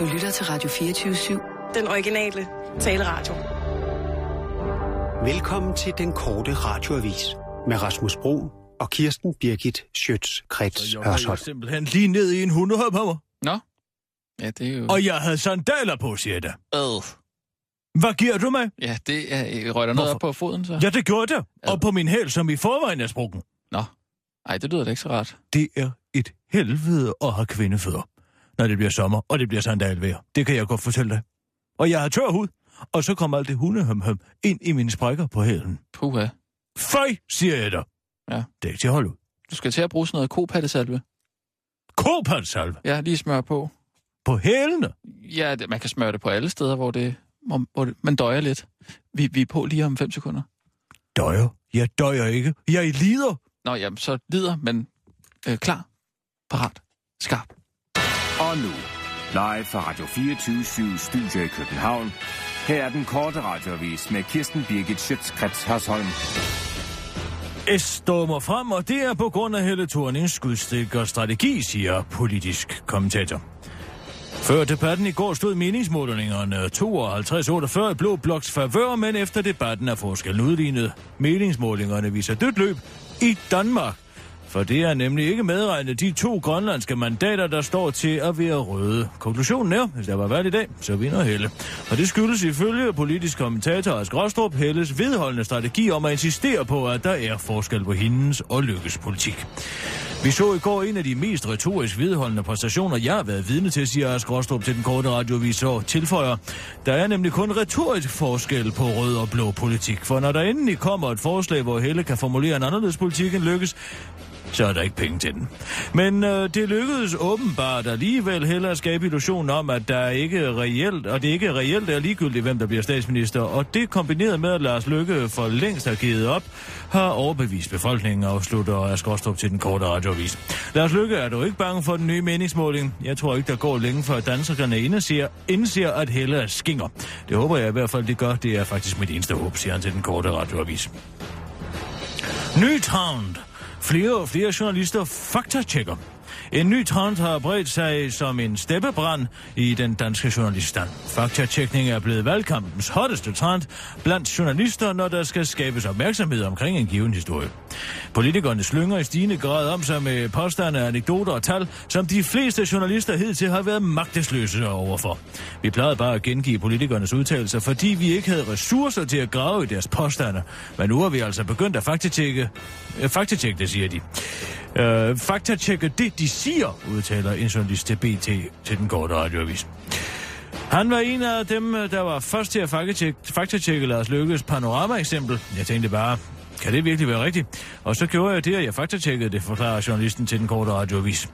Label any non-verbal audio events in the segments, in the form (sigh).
Du lytter til Radio 24-7. Den originale taleradio. Velkommen til den korte radioavis med Rasmus Bro og Kirsten Birgit Schøtz-Krets Jeg var jo Hørsholm. simpelthen lige ned i en hundehophammer. Nå. Ja, det er jo... Og jeg havde sandaler på, siger jeg da. Øh. Hvad giver du mig? Ja, det er... Røg der noget op på foden, så? Ja, det gjorde det. Og på min hæl, som i forvejen er sprukken. Nå. Ej, det lyder da ikke så rart. Det er et helvede at have kvindefødder, når det bliver sommer, og det bliver sandalvejr. Det kan jeg godt fortælle dig. Og jeg har tør hud, og så kommer alt det hundehøm ind i mine sprækker på hælen. Puha. Føj, siger jeg dig. Ja. Det er ikke til at holde ud. Du skal til at bruge sådan noget kopattesalve. Kopatsalve Ja, lige smør på. på hælene. Ja, det, man kan smøre det på alle steder, hvor det, hvor, hvor det man døjer lidt. Vi, vi er på lige om fem sekunder. Døjer. Jeg døjer ikke. Jeg lider. Nå, jamen, så lider, men øh, klar, parat, skarp. Og nu, live fra Radio 24 Studio i København. Her er den korte radiovis med Kirsten Birgit Schøtzgrads Hasholm. S stormer frem, og det er på grund af Helle Thornings skudstik og strategi, siger politisk kommentator. Før debatten i går stod meningsmålingerne 52-48 blå bloks favør, men efter debatten er forskellen udlignet. Meningsmålingerne viser dødt løb i Danmark. For det er nemlig ikke medregnet de to grønlandske mandater, der står til at være røde. Konklusionen er, hvis der var valg i dag, så vinder Helle. Og det skyldes ifølge politisk kommentator Ask Rostrup Helles vedholdende strategi om at insistere på, at der er forskel på hendes og lykkes politik. Vi så i går en af de mest retorisk vedholdende præstationer, jeg har været vidne til, siger Ask Rostrup til den korte radiovis så tilføjer. Der er nemlig kun retorisk forskel på rød og blå politik, for når der endelig kommer et forslag, hvor Helle kan formulere en anderledes politik end lykkes, så er der ikke penge til den. Men øh, det lykkedes åbenbart alligevel heller at skabe illusionen om, at der ikke er reelt, og det ikke er reelt er ligegyldigt, hvem der bliver statsminister. Og det kombineret med, at Lars Lykke for længst har givet op, har overbevist befolkningen, afslutter Ask Rostrup til den korte radioavis. Lars Lykke er dog ikke bange for den nye meningsmåling. Jeg tror ikke, der går længe før danskerne indser, indser at Helle er skinger. Det håber jeg i hvert fald, det gør. Det er faktisk mit eneste håb, siger han til den korte radioavis. Ny trend. Flere og flere journalister faktatjekker. En ny trend har bredt sig som en steppebrand i den danske journaliststand. Faktatjekning er blevet valgkampens hotteste trend blandt journalister, når der skal skabes opmærksomhed omkring en given historie. Politikerne slynger i stigende grad om sig med påstande, anekdoter og tal, som de fleste journalister hidtil har været magtesløse overfor. Vi plejede bare at gengive politikernes udtalelser, fordi vi ikke havde ressourcer til at grave i deres påstande. Men nu har vi altså begyndt at faktatjekke. Faktatjekke, det siger de. Øh, faktatjekke det, de siger, udtaler en journalist til BT til den korte radioavis. Han var en af dem, øh, der var først til at faktatjekke, Lars Lykkes panorama-eksempel. Jeg tænkte bare, kan det virkelig være rigtigt? Og så gjorde jeg det, at jeg faktatjekkede det, forklarer journalisten til den korte radioavis.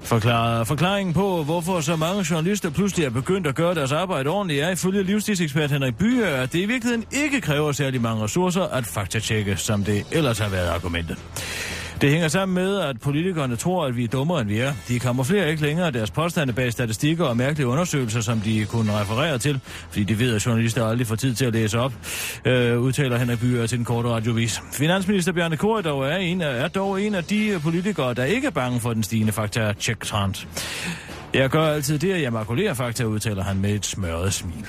Forklar, forklaringen på, hvorfor så mange journalister pludselig er begyndt at gøre deres arbejde ordentligt, er ifølge livsstilsekspert Henrik Byer, at det i virkeligheden ikke kræver særlig mange ressourcer at faktatjekke, som det ellers har været argumentet. Det hænger sammen med, at politikerne tror, at vi er dummere, end vi er. De kamuflerer ikke længere deres påstande bag statistikker og mærkelige undersøgelser, som de kunne referere til, fordi de ved, at journalister aldrig får tid til at læse op, øh, udtaler Henrik Byer til den korte radiovis. Finansminister Bjarne Kåre dog er, en af, er dog en af de politikere, der ikke er bange for den stigende faktor check trend. Jeg gør altid det, at jeg makulerer fakta, udtaler han med et smørret smil.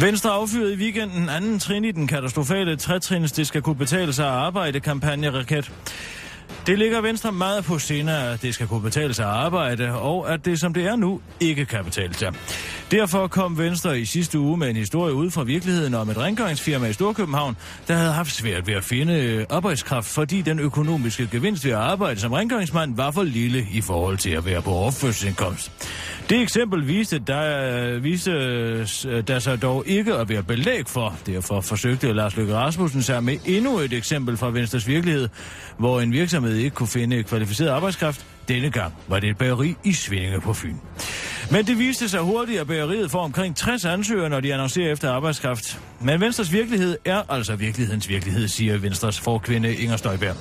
Venstre affyrede i weekenden anden trin i den katastrofale trætrins, det skal kunne betale sig at arbejde kampagne-raket. Det ligger Venstre meget på sinde, at det skal kunne betale sig at arbejde, og at det som det er nu ikke kan betale sig. Derfor kom Venstre i sidste uge med en historie ud fra virkeligheden om et rengøringsfirma i Storkøbenhavn, der havde haft svært ved at finde øh, arbejdskraft, fordi den økonomiske gevinst ved at arbejde som rengøringsmand var for lille i forhold til at være på overførselsindkomst. Det eksempel viste der, viste øh, der sig dog ikke at være belæg for. Derfor forsøgte Lars Løkke Rasmussen sig med endnu et eksempel fra Venstres virkelighed, hvor en virksomhed ikke kunne finde kvalificeret arbejdskraft. Denne gang var det et bageri i Svindinge på Fyn. Men det viste sig hurtigt, at bageriet får omkring 60 ansøgere, når de annoncerer efter arbejdskraft. Men Venstres virkelighed er altså virkelighedens virkelighed, siger Venstres forkvinde Inger Støjberg.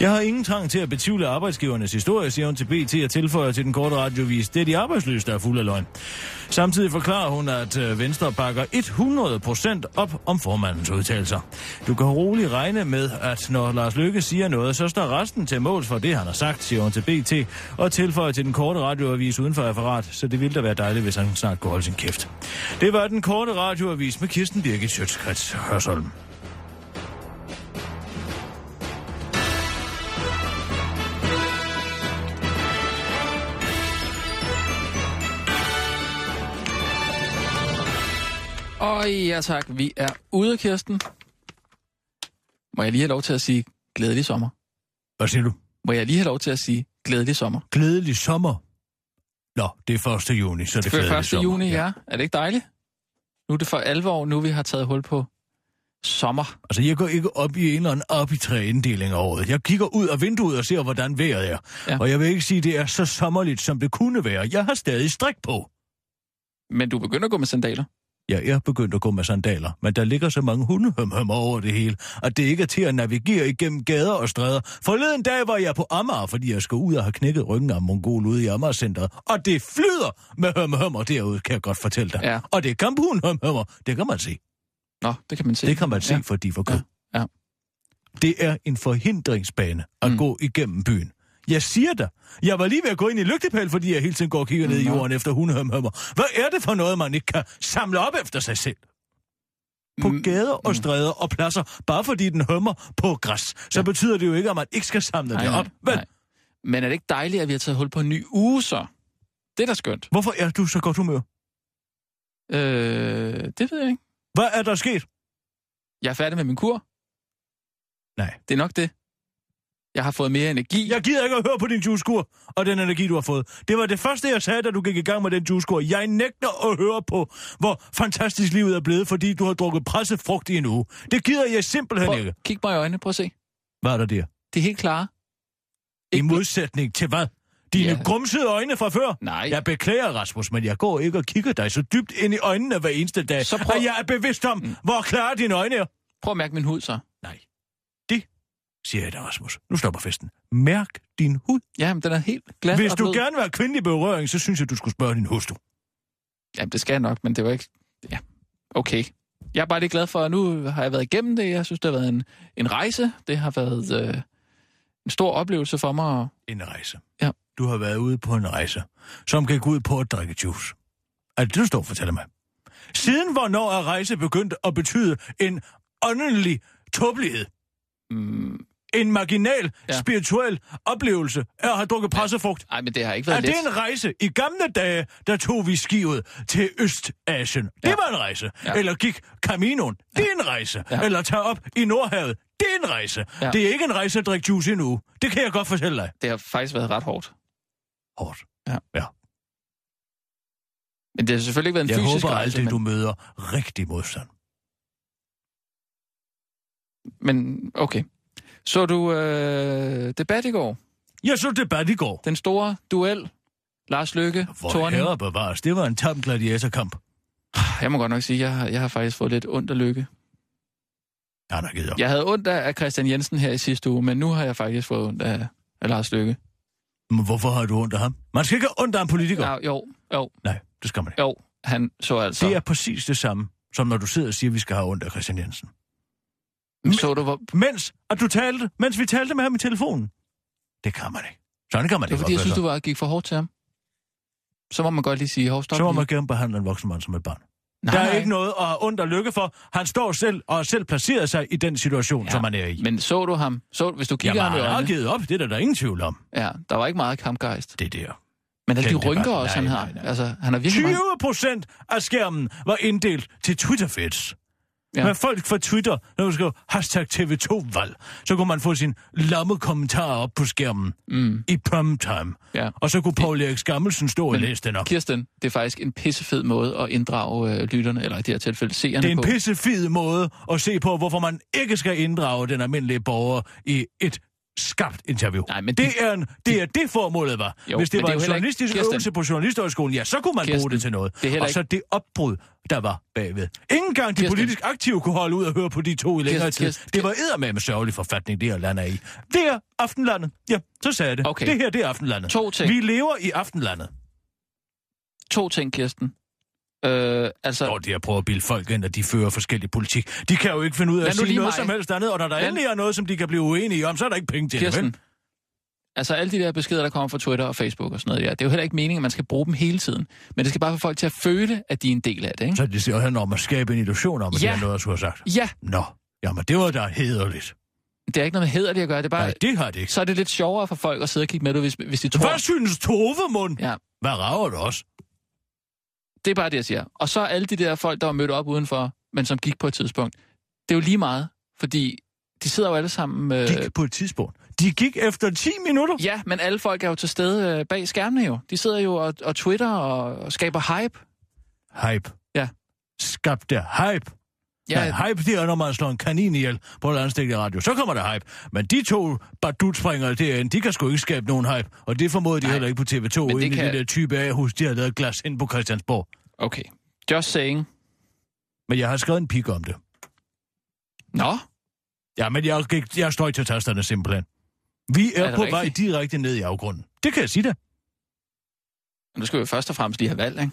Jeg har ingen trang til at betvivle arbejdsgivernes historie, siger hun til BT og tilføjer til den korte radiovis. Det er de arbejdsløse, der er fuld af løgn. Samtidig forklarer hun, at øh, Venstre bakker 100% op om formandens udtalelser. Du kan roligt regne med, at når Lars Løkke siger noget, så står resten til mål for det, han har sagt, siger hun til BT, og tilføjer til den korte radioavis uden for referat, så det ville da være dejligt, hvis han snart kunne holde sin kæft. Det var den korte radioavis med Kirsten Birgit Sjøtskrets Hørsholm. Og ja tak, vi er ude, Kirsten. Må jeg lige have lov til at sige glædelig sommer? Hvad siger du? Må jeg lige have lov til at sige glædelig sommer? Glædelig sommer. Nå, det er 1. juni, så er det Før glædelig 1. sommer. juni, ja. Er det ikke dejligt? Nu er det for alvor, nu vi har taget hul på sommer. Altså, jeg går ikke op i en eller anden arbitrære inddeling af året. Jeg kigger ud af vinduet og ser, hvordan vejret er. Ja. Ja. Og jeg vil ikke sige, at det er så sommerligt, som det kunne være. Jeg har stadig strik på. Men du begynder at gå med sandaler. Jeg er begyndt at gå med sandaler, men der ligger så mange hundehømhømmer over det hele, at det ikke er til at navigere igennem gader og stræder. Forleden dag var jeg på Amager, fordi jeg skulle ud og have knækket ryggen af mongol ude i Amagercenteret. Og det flyder med hømhømmer derude, kan jeg godt fortælle dig. Ja. Og det er kamphundhømhømmer, det kan man se. Nå, det kan man se. Det kan man se, Ja. ja. for kød. Ja. Ja. Det er en forhindringsbane at mm. gå igennem byen. Jeg siger dig, jeg var lige ved at gå ind i lygtepæl, fordi jeg hele tiden går og kigger ned i jorden efter hundehømhømmer. Hvad er det for noget, man ikke kan samle op efter sig selv? På Mm, gader og stræder og pladser, bare fordi den hømmer på græs, så Ja. betyder det jo ikke, at man ikke skal samle det op. Vel, Men er det ikke dejligt, at vi har taget hul på en ny uge så? Det er da skønt. hvorfor er du så godt humør? Øh, det ved jeg ikke. Hvad er der sket? Jeg er færdig med min kur. Nej. Det er nok det. Jeg har fået mere energi. Jeg gider ikke at høre på din juicekur og den energi, du har fået. Det var det første, jeg sagde, da du gik i gang med den juicekur. Jeg nægter at høre på, hvor fantastisk livet er blevet, fordi du har drukket presset frugt i en uge. Det gider jeg simpelthen Prøv, ikke. kig mig i øjnene. Prøv at se. Hvad er der der? Det er helt klare. I modsætning til hvad? Dine ja. grumsede øjne fra før? Nej. Jeg beklager, Rasmus, men jeg går ikke og kigger dig så dybt ind i øjnene hver eneste dag, Så prøv- at jeg er bevidst om, mm. hvor klare dine øjne er. Prøv at mærke min hud så. Siger jeg dig, Rasmus. Nu stopper festen. Mærk din hud. Ja, men den er helt glat Hvis du gerne vil have kvindelig berøring, så synes jeg, du skulle spørge din hustru. Jamen, det skal jeg nok, men det var ikke... Ja, okay. Jeg er bare lidt glad for, at nu har jeg været igennem det. Jeg synes, det har været en, en rejse. Det har været øh, en stor oplevelse for mig. En rejse. Ja. Du har været ude på en rejse, som gik ud på at drikke juice. Er det det, du står og fortæller mig? Siden hvornår er rejse begyndt at betyde en åndelig tåbelighed? Mm, En marginal, Ja. ja. spirituel oplevelse af at have drukket pressefrugt. ej, men det har ikke været Er let. det en rejse? I gamle dage, der tog vi skivet til Østasien. Det Ja. var en rejse. Ja. Eller gik Caminoen. Det er en rejse. Ja. Eller tage op i Nordhavet. Det er en rejse. Ja. Det er ikke en rejse at drikke juice endnu. Det kan jeg godt fortælle dig. Det har faktisk været ret hårdt. Hårdt. Ja. ja. Men det har selvfølgelig ikke været en Jeg fysisk håber rejse. aldrig, men, du møder rigtig modstand. men okay. Så du øh, debat i går? Jeg så debat i går. Den store duel? Lars Løkke, Hvor Thorning? herre bevares. Det var en tam gladiatorkamp. Jeg må godt nok sige, at jeg, har- jeg har faktisk fået lidt ondt af Lykke. Han har givet op. Jeg havde ondt af af Christian Jensen her i sidste uge, men nu har jeg faktisk fået ondt af, af Lars Løkke. Men hvorfor har du ondt af ham? Man skal ikke have ondt af en politiker. Ja, jo, jo, Nej, det skal man ikke. jo. Han så altså... Det er præcis det samme, som når du sidder og siger, at vi skal have ondt af Christian Jensen. Så du, hvor... Mens, at du talte, mens vi talte med ham i telefonen. Det kan man ikke. Sådan kan man Det var ikke fordi, jeg synes, du var, gik for hårdt til ham. Så må man godt lige sige, hov, stop Så må lige. man gerne behandle en voksen mand som et barn. Nej, der er nej. ikke noget at ondt og lykke for. Han står selv og har selv placeret sig i den situation, ja, som han er i. Men så du ham? Så, hvis du kigger Jamen, ham i han har øjnene... givet op, det er der, der er ingen tvivl om. Ja, der var ikke meget kampgejst. Det der. Men alle de rynker også, han har. nej, nej. Altså, han har virkelig 20 mange... procent af skærmen var inddelt til Twitter-feeds. Ja. Men folk fra Twitter, når du skriver hashtag TV2-valg, så kunne man få sin lamme kommentarer op på skærmen Mm, i primetime. ja. Og så kunne Paul Erik Skammelsen stå og Men- læse den op. Kirsten, det er faktisk en pissefed måde at inddrage øh, lytterne, eller i det her tilfælde seerne Det er en på. pissefed måde at se på, hvorfor man ikke skal inddrage den almindelige borger i et skabt interview. Nej, men det, de- er en, det er det formålet var. Jo, Hvis det var det en ikke- journalistisk Kirsten. øvelse på Journalisthøjskolen, ja, så kunne man bruge Kirsten, det til noget. det og så det opbrud, der var bagved. Ingen engang de Kirsten. politisk aktive kunne holde ud og høre på de to i længere Kirsten, tid. Kirsten, Det var eddermame med sørgelig forfatning, det her land er i. Det er Aftenlandet. Ja, så sagde jeg det. Okay. Det her, det er Aftenlandet. To ting. Vi lever i Aftenlandet. To ting, Kirsten. Øh, altså, Og det er at prøve at bilde folk ind, at de fører forskellig politik. De kan jo ikke finde ud af at sige noget mig. som helst andet, og når der Lad- endelig er noget, som de kan blive uenige om, så er der ikke penge til det, Kirsten, vel? altså alle de der beskeder, der kommer fra Twitter og Facebook og sådan noget, ja, det er jo heller ikke meningen, at man skal bruge dem hele tiden. Men det skal bare få folk til at føle, at de er en del af det, ikke? Så det siger han om at skabe en illusion om, at Ja. det er noget, jeg skulle have sagt. Ja, Nå, jamen det var da hederligt. det er ikke noget med hederligt at gøre, det er bare... Nej, det har det ikke. Så er det lidt sjovere for folk at sidde og kigge med, hvis, hvis de tror... Hvad synes Tove, mund? Ja, Hvad rager det også? Det er bare det, jeg siger. Og så alle de der folk, der var mødt op udenfor, men som gik på et tidspunkt. Det er jo lige meget, fordi de sidder jo alle sammen... Øh, Gik på et tidspunkt. De gik efter 10 minutter. Ja, men alle folk er jo til stede øh, bag skærmene jo. De sidder jo og, og twitter og, og skaber hype. Hype. Ja. Skab der hype. Ja, Ja, hype, det er, når man slår en kanin ihjel på landstækkende radio. Så kommer der hype. Men de to badutspringere derinde, de kan sgu ikke skabe nogen hype. Og det formåede de Nej, heller ikke på TV2, men det kan- det der type A-hus, de har lavet glas ind på Christiansborg. okay. Just saying. Men jeg har skrevet en pik om det. Nå, Ja, men jeg, gik, jeg står til tasterne simpelthen. Vi er, Er det på rigtigt? vej direkte ned i afgrunden. Det kan jeg sige dig. men nu skal vi jo først og fremmest lige have valg, ikke?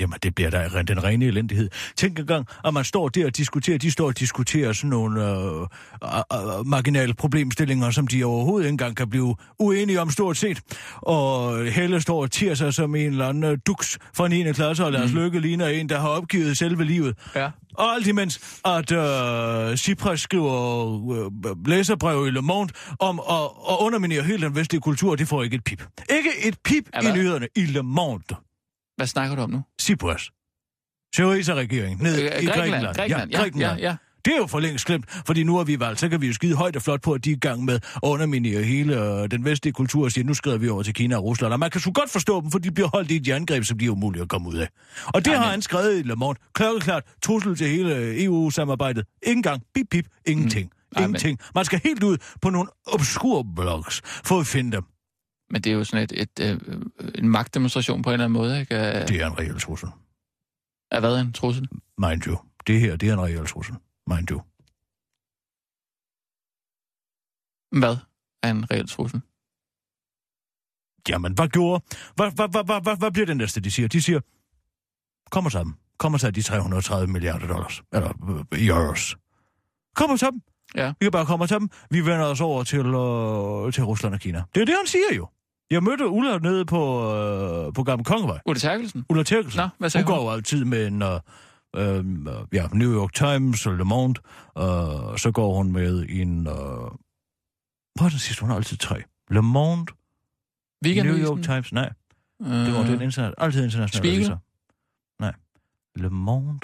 Jamen, det bliver da den rene elendighed. Tænk engang, at man står der og diskuterer, de står og diskuterer sådan nogle øh, øh, øh, marginale problemstillinger, som de overhovedet ikke engang kan blive uenige om stort set. Og Helle står og tiger sig som en eller anden øh, duks fra 9. klasse, og Lars mm. Lykke ligner en, der har opgivet selve livet. Ja. Og alt imens, at øh, Cyprus skriver øh, læserbrev i Le Monde om at, at underminere hele den vestlige kultur, det får ikke et pip. Ikke et pip Ja, i nyhederne i Le Monde. Hvad snakker du om nu? Cyprus. Syriza-regeringen. Ned Øh, i Grækenland. Grækenland. Ja, Grækenland. Ja, ja, Det er jo for længst glemt, fordi nu har vi valgt, så kan vi jo skide højt og flot på, at de er i gang med at underminere hele øh, den vestlige kultur og sige, nu skrider vi over til Kina og Rusland. Og man kan sgu godt forstå dem, for de bliver holdt i et jerngreb, som de er umulige at komme ud af. Og det Ja, har han skrevet i Le Monde. Klokkeklart trussel til hele EU-samarbejdet. Ingen gang. Pip, pip. Ingenting. Mm. Ej, Ingenting. Man skal helt ud på nogle obskure blogs for at finde dem. Men det er jo sådan et, et, et, en magtdemonstration på en eller anden måde, ikke? Af, Det er en reel trussel. af hvad en trussel? Mind you. Det her, det er en reel trussel. Mind you. Hvad er en reel trussel? Jamen, hvad gjorde... Hvad, hvad, hvad, hvad, hvad, hvad bliver det næste, de siger? De siger, kom og sammen. Kom og tag de 330 milliarder dollars. Eller øh, euros. Kom og tag dem. Ja. Vi kan bare komme og tage dem. Vi vender os over til, øh, til Rusland og Kina. Det er det, han siger jo. Jeg mødte Ulla nede på, øh, på Gamle Kongevej. Ulla Terkelsen? Ulla Terkelsen. Nå, hvad sagde hun? hun? går altid med en... Øh, øh, ja, New York Times og Le Monde. Øh, så går hun med en... Øh, hvad er det sidste? Hun har altid tre. Le Monde, Weekendavisen? New York Times, nej. Øh, Det var den internet, altid internationale Spiegel? aviser. Nej. Le Monde.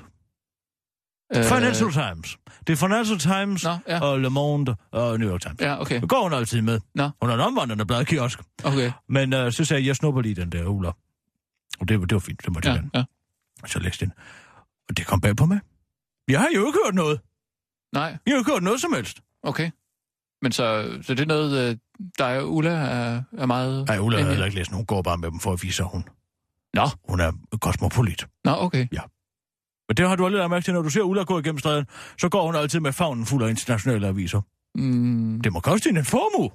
Øh, Financial Times. Det er Financial Times Nå, ja. og Le Monde og New York Times. Ja, okay. Det går hun altid med. Nå. Hun er en omvandrende bladkiosk. Okay. Men øh, så sagde jeg, jeg snupper lige den der uler. Og det, var- det var fint, det måtte jeg Ja, gerne. ja. Så læste den. Og det kom bag på mig. Jeg har jo ikke hørt noget. Nej, Jeg har ikke hørt noget som helst. okay. Men så, så det er noget, øh, der og Ulla er, er meget... Nej, Ulla har heller ikke læst nogen. Hun går bare med dem for at vise, hun, Nå, hun er kosmopolit. nå, okay. Men det har du aldrig lagt mærke til, når du ser Ulla gå igennem streden, så går hun altid med favnen fuld af internationale aviser. Mm, Det må koste hende en formue.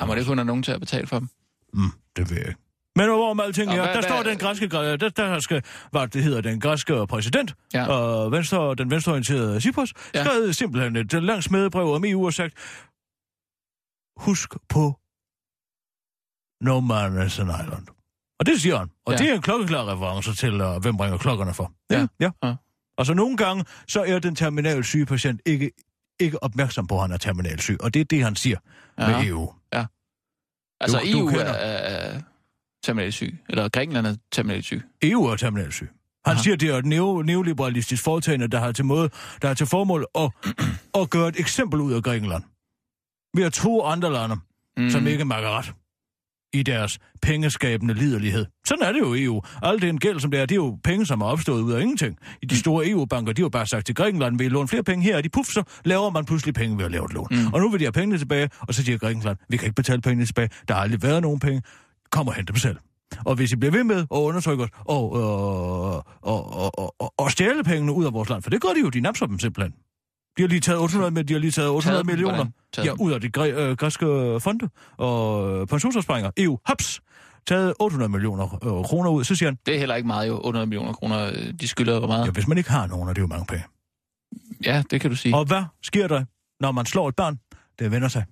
ja, må det kun have nogen til at betale for dem? Mm, det ved jeg ikke. Men hvor med alting her, hvad- der hvad- står den græske, græ- der, der skal, hvad det hedder, den græske præsident, Ja. og venstre, den venstreorienterede Cyprus, Ja. ja. skrev simpelthen et langt smedebrev om EU og sagt, husk på, no man is an island. Og det siger han. Og Ja. ja. det er en klokkeklar reference til, uh, hvem bringer klokkerne for. Ja. ja. Ja. Og så nogle gange, så er den terminal syge patient ikke, ikke opmærksom på, at han er terminal syg. Og det er det, han siger Ja. ja. med EU. Altså, Du- du EU kender- er, er terminalt syg. Eller Grækenland er terminalt syg. EU er terminal syg. Han Aha. siger, det er et neo, neoliberalistisk foretagende, der har til, måde, der har til formål at, at gøre et eksempel ud af Grækenland. Ved at tro andre lande, mm. som ikke makker ret. I deres pengeskabende liderlighed. Sådan er det jo EU. Alt den gæld, som det er, det er jo penge, som er opstået ud af ingenting. I de store EU-banker, de har jo bare sagt til Grækenland, vil I låne flere penge her, og de puff, så laver man pludselig penge ved at lave et lån. Mm. Og nu vil de have pengene tilbage, og så siger Grækenland, vi kan ikke betale pengene tilbage, der har aldrig været nogen penge, kom og hent dem selv. Og hvis I bliver ved med at undertrykke os og, øh, og, og, og, og, og stjæle pengene ud af vores land, for det gør de jo, de napser dem simpelthen. De har lige taget 800, med, de har lige taget 800 Taget millioner? Taget ja, ud af de græ, øh, græske fonde og øh, pensionsopsparinger. EU, haps, taget 800 millioner øh, kroner ud. Så siger han, Det er heller ikke meget jo, 800 millioner kroner. øh, De skylder hvor meget. ja, hvis man ikke har nogen, er det jo mange penge. Ja, det kan du sige. Og hvad sker der, når man slår et barn? Det vender sig.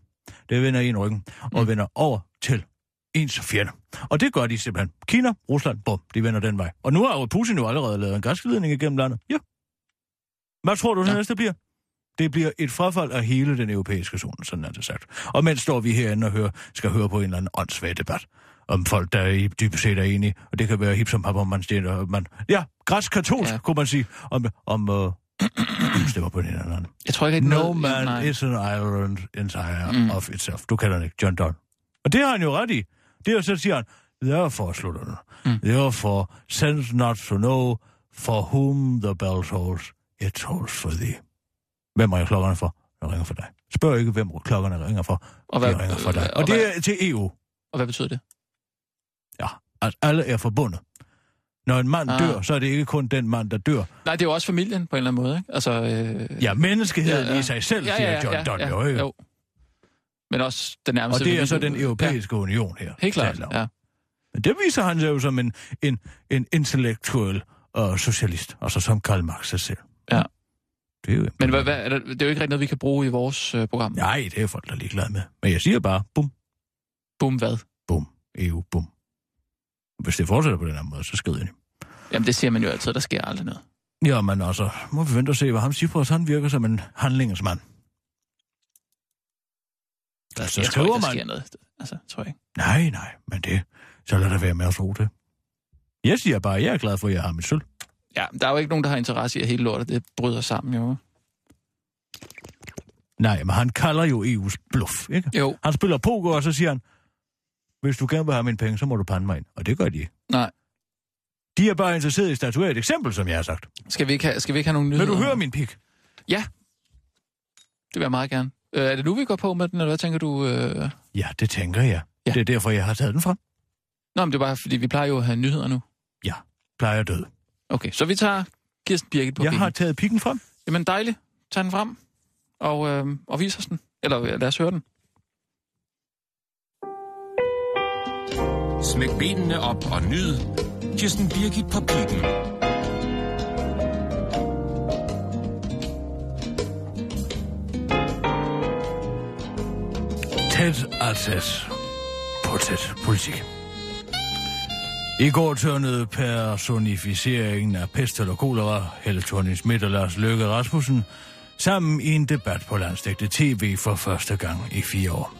Det vender en ryggen og Mm. vender over til ens fjende. Og det gør de simpelthen. Kina, Rusland, bum, de vender den vej. Og nu har jo Putin jo allerede lavet en græskedledning igennem landet. Ja. Hvad tror du, det Ja. næste bliver? Det bliver et frafald af hele den europæiske zone, sådan er det sagt. Og mens står vi herinde og hører, skal høre på en eller anden åndssvag debat om folk, der i dybest set er enige, og det kan være hip som om man stiller, man, ja, græsk katolsk, Ja. kunne man sige, om, om uh, stemmer på den anden. Jeg tror ikke, at No noget- man nej. is an island entire Mm. of itself. Du kender den ikke, John Donne. Og det har han jo ret i. Det er så siger han, therefore slutter den. Mm. Therefore sends not to know for whom the bell tolls, it tolls for thee. Hvem ringer klokkerne for? Jeg ringer for dig. Spørg ikke, hvem klokkerne ringer for. Og De hvad, ringer for dig. og, Og det er til EU. og hvad betyder det? Ja, at alle er forbundet. Når en mand Ah. dør, så er det ikke kun den mand, der dør. Nej, det er jo også familien på en eller anden måde, ikke? Altså, øh, Ja, menneskeheden Ja, ja. i sig selv, siger John Donne jo, ikke? jo. Men også den Og nærmeste det er så den europæiske ja. union her. Ja, helt klart, ja. Men det viser han sig jo som en, en, en intellektuel og socialist, altså som Karl Marx sig selv. Ja. Det er jo Men hvad, hvad, er det, det er jo ikke rigtig noget, vi kan bruge i vores øh, program. Nej, det er folk, der er ligeglade med. Men jeg siger bare, bum, Bum, hvad? bum, EU, bum. Hvis det fortsætter på den her måde, så skrider de. Jamen, det siger man jo altid, der sker aldrig noget. Ja, men altså, må vi vente og se, hvad ham Cipros, han virker som en handlingens Der, så jeg tror skriver ikke, der man- sker noget. Altså, tror jeg ikke. Nej, nej, men det, så lad der være med at tro det. Jeg siger bare, at jeg er glad for, at jeg har mit sølv. Ja, der er jo ikke nogen, der har interesse i, at hele lortet det bryder sammen, jo. Nej, men han kalder jo EU's bluff, ikke? Jo, Han spiller poker, og så siger han, hvis du gerne vil have mine penge, så må du pande mig ind. Og det gør de nej. De er bare interesseret i at statuere et eksempel, som jeg har sagt. Skal vi ikke have, skal vi ikke have nogle Vil nyheder? du høre min pik? Ja. Det vil jeg meget gerne. Øh, er det nu, vi går på med den, eller hvad tænker du? Øh... Ja, det tænker jeg. Ja. Det er derfor, jeg har taget den frem. Nå, men det er bare, fordi vi plejer jo at have nyheder nu. Ja, plejer død. Okay, så vi tager Kirsten Birgit på Jeg pikken. har taget pikken frem. Jamen dejligt. Tag den frem og, øh, og vis os den. Eller lad os høre den. Smæk benene op og nyd. Kirsten Birgit på pikken. Tæt på tæt politik. I går tørnede personificeringen af pest eller kolera, Helle thorning Schmidt og Lars Løkke Rasmussen, sammen i en debat på landstægte tv for første gang i fire år.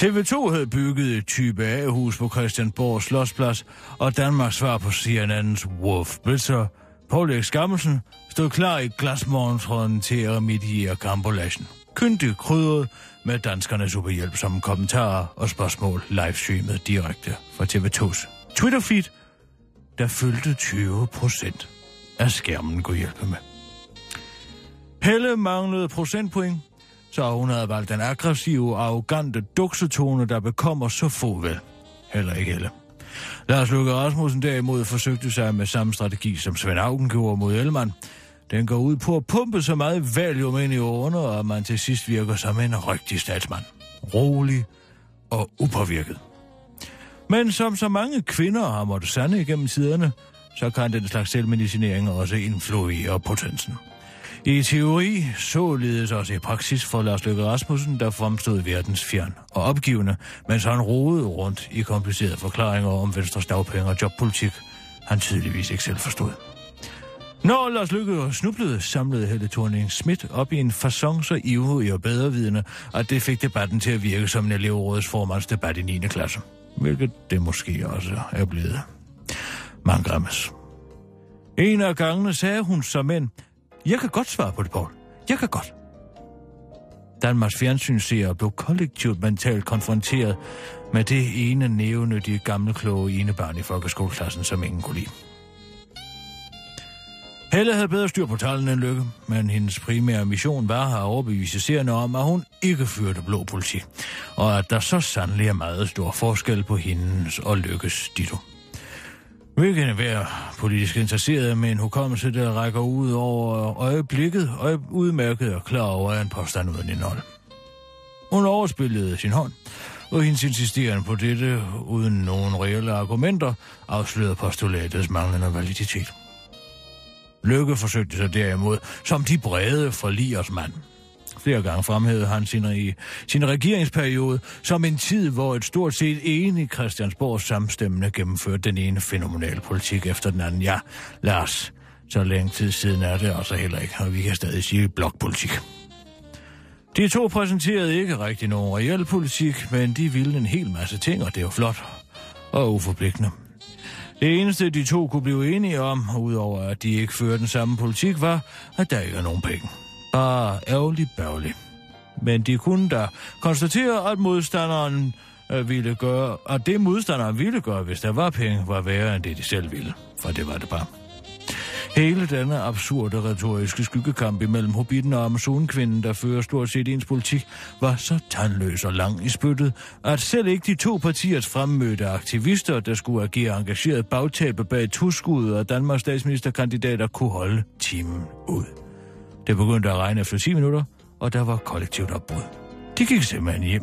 TV2 havde bygget et type A-hus på Christianborg Slottsplads, og Danmarks svar på CNN's Wolf Blitzer, Paul Erik Skammelsen, stod klar i glasmorgentråden til at mediere kampolagen. Kyndig krydret med danskernes superhjælpsomme kommentarer og spørgsmål livestreamet direkte fra TV2's Twitter-feed, der fyldte 20 procent af skærmen kunne hjælpe med. Helle manglede procentpoint, så hun havde valgt den aggressive og arrogante duksetone, der bekommer så få vel. Heller ikke Helle. Lars Løkke Rasmussen derimod forsøgte sig med samme strategi, som Svend Augen gjorde mod Ellemann. Den går ud på at pumpe så meget valium ind i årene, at man til sidst virker som en rigtig statsmand. Rolig og upåvirket. Men som så mange kvinder har måttet sande igennem tiderne, så kan den slags selvmedicinering også influere potensen. I teori, således også i praksis for Lars Løkke Rasmussen, der fremstod verdens fjern og opgivende, mens han rodede rundt i komplicerede forklaringer om Venstres dagpenge og jobpolitik, han tydeligvis ikke selv forstod. Når Lars Lykke snublede, samlede Helle thorning Schmidt op i en fasong så ivrig og bedrevidende, at det fik debatten til at virke som en elevrådets formandsdebat i 9. klasse. Hvilket det måske også er blevet. Man græmmes. En af gangene sagde hun som en, jeg kan godt svare på det, Paul. Jeg kan godt. Danmarks fjernsynsseere blev kollektivt mentalt konfronteret med det ene nævnyttige gamle kloge enebarn i folkeskoleklassen, som ingen kunne lide. Helle havde bedre styr på tallene end Lykke, men hendes primære mission var at overbevise seerne om, at hun ikke førte blå politik, og at der så sandelig er meget stor forskel på hendes og Lykkes ditto. Hvilken er hver politisk interesseret med en hukommelse, der rækker ud over øjeblikket, og er udmærket og klar over en påstand uden indhold. Hun overspillede sin hånd, og hendes insisterende på dette, uden nogen reelle argumenter, afslørede postulatets manglende validitet. Lykke forsøgte sig derimod som de brede forligers mand. Flere gange fremhævede han sin, i sin regeringsperiode som en tid, hvor et stort set enig Christiansborg samstemmende gennemførte den ene fænomenale politik efter den anden. Ja, Lars, så længe tid siden er det også heller ikke, og vi kan stadig sige blokpolitik. De to præsenterede ikke rigtig nogen reel politik, men de ville en hel masse ting, og det var flot og uforpligtende. Det eneste, de to kunne blive enige om, udover at de ikke førte den samme politik, var, at der ikke er nogen penge. Bare ærgerligt bærgerligt. Men de kunne da konstatere, at modstanderen øh, ville gøre, at det modstanderen ville gøre, hvis der var penge, var værre end det, de selv ville. For det var det bare. Hele denne absurde retoriske skyggekamp imellem hobitten og amazonkvinden, der fører stort set ens politik, var så tandløs og lang i spyttet, at selv ikke de to partiers fremmødte aktivister, der skulle agere engageret bagtæppe bag tuskud og Danmarks statsministerkandidater, kunne holde timen ud. Det begyndte at regne efter 10 minutter, og der var kollektivt opbrud. De gik simpelthen hjem.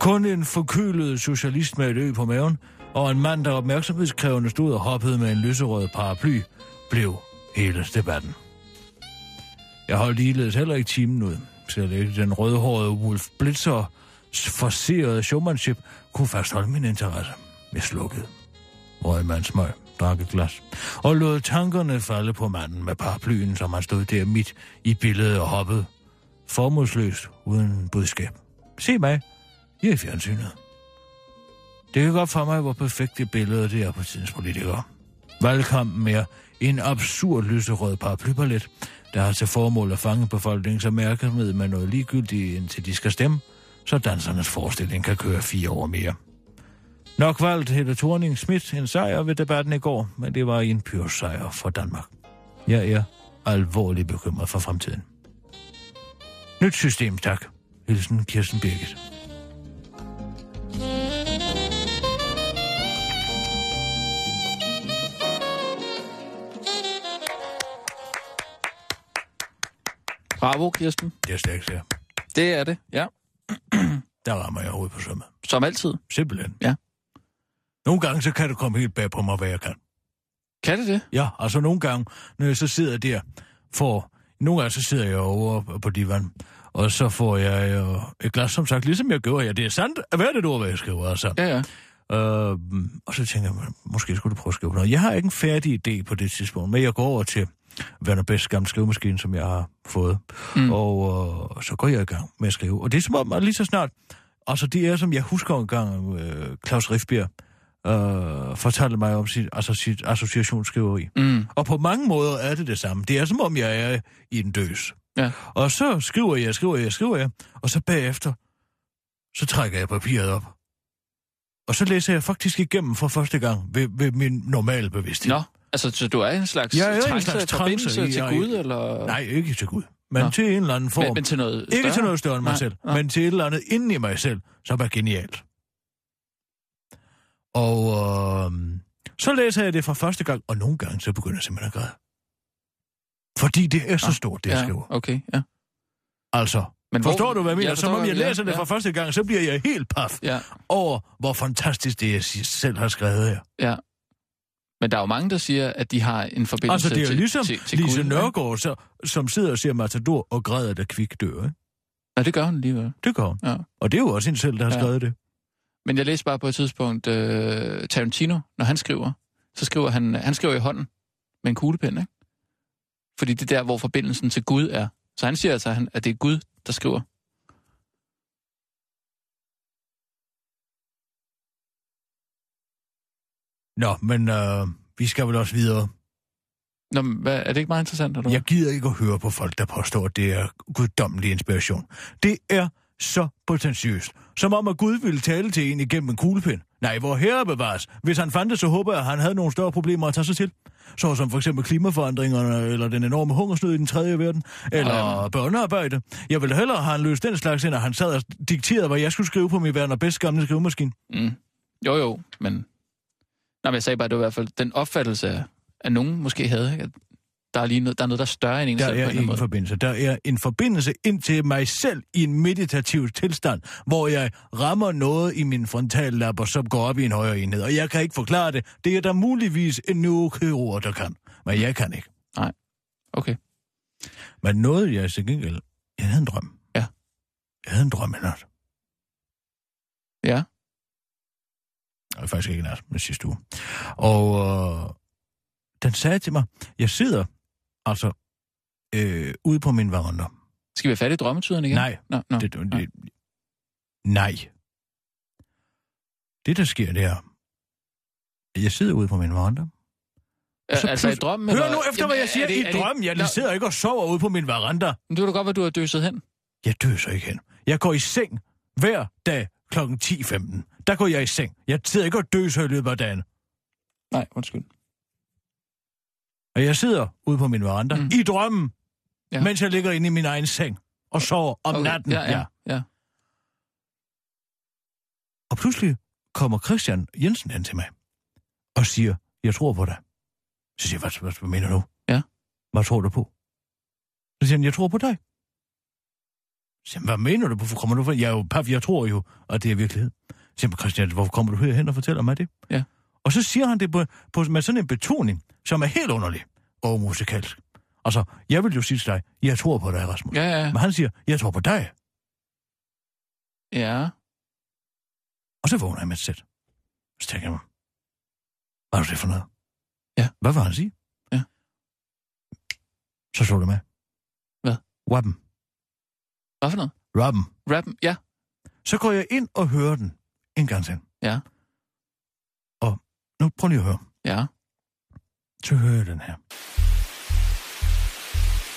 Kun en forkølet socialist med et ø på maven, og en mand, der opmærksomhedskrævende stod og hoppede med en lyserød paraply, blev hele debatten. Jeg holdt ligeledes heller ikke timen ud, selv ikke den rødhårede Wolf Blitzer forserede showmanship kunne fastholde min interesse. Jeg slukkede. Røg man smøg, drak et glas, og lod tankerne falde på manden med paraplyen, som han stod der midt i billedet og hoppede. Formålsløst, uden budskab. Se mig, jeg er i fjernsynet. Det kan godt for mig, hvor perfekt det billede det er på tidens politikere. Valgkampen mere en absurd lyserød paraplyballet, der har til formål at fange befolkningens opmærksomhed med noget ligegyldigt, indtil de skal stemme, så dansernes forestilling kan køre fire år mere. Nok valgte Helle thorning Schmidt en sejr ved debatten i går, men det var en pyr sejr for Danmark. Jeg er alvorligt bekymret for fremtiden. Nyt system, tak. Hilsen Kirsten Birgit. Bravo, Kirsten. Det er stærkt, ja. Det er det, ja. (clears throat) Der rammer jeg hovedet på sømmet. Som altid. Simpelthen. Ja. Nogle gange, så kan det komme helt bag på mig, hvad jeg kan. Kan det det? Ja, altså nogle gange, når jeg så sidder der, for nogle gange så sidder jeg over på divan, og så får jeg øh, et glas, som sagt, ligesom jeg gjorde her. Det er sandt, hvad er det ord, hvad jeg skriver, altså. Ja, ja. Øh, og så tænker jeg, måske skulle du prøve at skrive noget. Jeg har ikke en færdig idé på det tidspunkt, men jeg går over til Werner Best gamle skrivemaskine, som jeg har fået. Mm. Og øh, så går jeg i gang med at skrive. Og det er som om, at lige så snart, altså det er som jeg husker en gang, øh, Claus Riffbjerg øh, fortalte mig om sit, altså sit associationsskriveri. Mm. Og på mange måder er det det samme. Det er som om, jeg er i en døs. Ja. Og så skriver jeg, skriver jeg, skriver jeg, og så bagefter, så trækker jeg papiret op. Og så læser jeg faktisk igennem for første gang ved, ved min normale bevidsthed. Nå, altså så du er en slags Jeg er en slags forbindelse til Gud, eller? Nej, ikke til Gud. Men Nå. til en eller anden form. men, men til noget Ikke større? til noget større end mig Nej, selv, nej. men til et eller andet inde i mig selv, som er genialt. Og øh, så læser jeg det for første gang, og nogle gange så begynder jeg simpelthen at græde. Fordi det er så stort, det jeg ja, skriver. okay, ja. Altså, Men forstår hvor- du, hvad jeg mener? Ja, Som om jeg ja, læser det ja, for første gang, så bliver jeg helt paf Ja, over, hvor fantastisk det, jeg selv har skrevet her. ja. Men der er jo mange, der siger, at de har en forbindelse Altså, det er til, ligesom til, til Lise Gud. Nørgaard, så, som sidder og ser Matador og græder, da Kvik dør. Ikke? Nej, det gør hun alligevel. Det gør hun. Ja. Og det er jo også en selv, der har Ja. skrevet det. Men jeg læste bare på et tidspunkt, uh, Tarantino, når han skriver, så skriver han, han skriver i hånden med en kuglepen, ikke? Fordi det er der, hvor forbindelsen til Gud er. Så han siger altså, at det er Gud, der skriver. Nå, men øh, vi skal vel også videre. Nå, men hvad, er det ikke meget interessant? Eller? Jeg gider ikke at høre på folk, der påstår, at det er guddommelig inspiration. Det er så potentiøst. Som om, at Gud ville tale til en igennem en kuglepind. Nej, hvor herre bevares. Hvis han fandt det, så håber jeg, at han havde nogle større problemer at tage sig til. Så som for eksempel klimaforandringerne, eller den enorme hungersnød i den tredje verden, eller Øhm. børnearbejde. Jeg ville hellere have han løst den slags, end at han sad og dikterede, hvad jeg skulle skrive på min værende bedst gamle skrivemaskine. Mm. Jo, jo, men... Nå, men jeg sagde bare, det var i hvert fald den opfattelse, at nogen måske havde, at der er, lige noget, der er noget, der er større end en Der selv på er en måde. forbindelse. Der er en forbindelse ind til mig selv i en meditativ tilstand, hvor jeg rammer noget i min frontallapper, som går op i en højere enhed. Og jeg kan ikke forklare det. Det er der muligvis en neurokirurg, der kan. Men jeg kan ikke. Okay. Men noget, jeg til gengæld... Jeg havde en drøm. Ja. Jeg havde en drøm i nat. Ja. Nej, faktisk ikke nat, men sidste uge. Og øh, den sagde til mig, jeg sidder altså øh, ude på min veranda. Skal vi have fat i drømmetyderne igen? Nej, Nå, nå. Det, det, det, nej. Det, der sker, det er, jeg sidder ude på min veranda. Øh, så altså i drømmen? Hør eller- nu efter, hvad jeg er siger det- i det- drømmen. Jeg Nå, sidder ikke og sover ude på min veranda. men Det var da godt, at du har døset hen. Jeg døser ikke hen. Jeg går i seng hver dag kl. 10.15. Der går jeg i seng. Jeg sidder ikke og døser i løbet af dagen. Nej, undskyld. Og jeg sidder ude på min veranda Mm. i drømmen, Ja. ja. mens jeg ligger inde i min egen seng og sover om Okay, natten. Ja, ja, ja. Og pludselig kommer Christian Jensen hen til mig og siger, jeg tror på dig. Så siger jeg, hvad, hvad, hvad mener du? Ja. Hvad tror du på? Så siger han, jeg tror på dig. Så siger han, hvad mener du? Hvorfor kommer du fra? Jeg er jo paf, jeg tror jo, at det er virkelighed. Så siger Christian, hvorfor kommer du herhen og fortæller mig det? Ja. Og så siger han det på, på, med sådan en betoning, som er helt underlig og musikalsk. Altså, jeg vil jo sige til dig, jeg tror på dig, Rasmus. Ja, ja, Men han siger, jeg tror på dig. ja. Og så vågner jeg med et sæt. Så tænker jeg mig, hvad er det for noget? Ja. Hvad var han sige? Ja. Så slog det med. Hvad? Wappen. Hvad for noget? Robben. Rappen? Ja. Så går jeg ind og hører den en gang til. Ja. Og nu prøv lige at høre. Ja. Så hører jeg den her.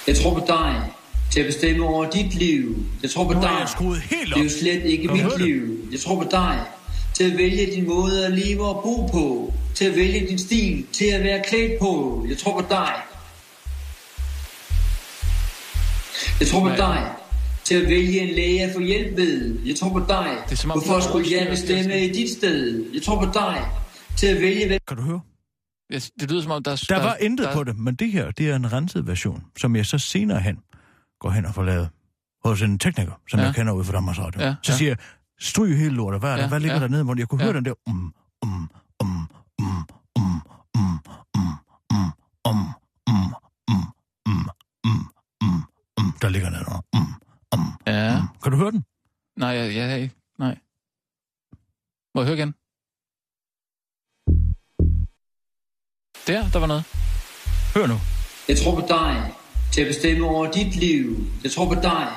Jeg tror på dig til at bestemme over dit liv. Jeg tror på Nu dig. Det er jo slet ikke mit det? liv. Jeg tror på dig til at vælge din måde at leve og bo på. Til at vælge din stil. Til at være klædt på. Jeg tror på dig. Jeg tror på dig til at vælge en læge at få hjælp ved. Jeg tror på dig. Det er som om, Hvorfor skulle jeg bestemme i dit sted? Jeg tror på dig til at vælge, hvem Kan du høre? Det lyder som om, der er... Der var intet på det, men det her, det er en renset version, som jeg så senere hen går hen og får lavet hos en tekniker, som Ja. jeg kender ud fra Danmarks Radio. Ja, Så ja. siger jeg, stryg hele lortet, hvad, er der? Ja, hvad ligger ja. der nede? Hvor jeg kunne Ja. høre den der, um, um, um, um, um, um, um, um, um, um, um, um, um, um, um, der ligger nede. Um, um, Ja. um. Kan du høre den? Nej, jeg, jeg, jeg, nej. Må jeg høre igen? Der, der var noget. Hør nu. Jeg tror på dig til at bestemme over dit liv. Jeg tror på dig.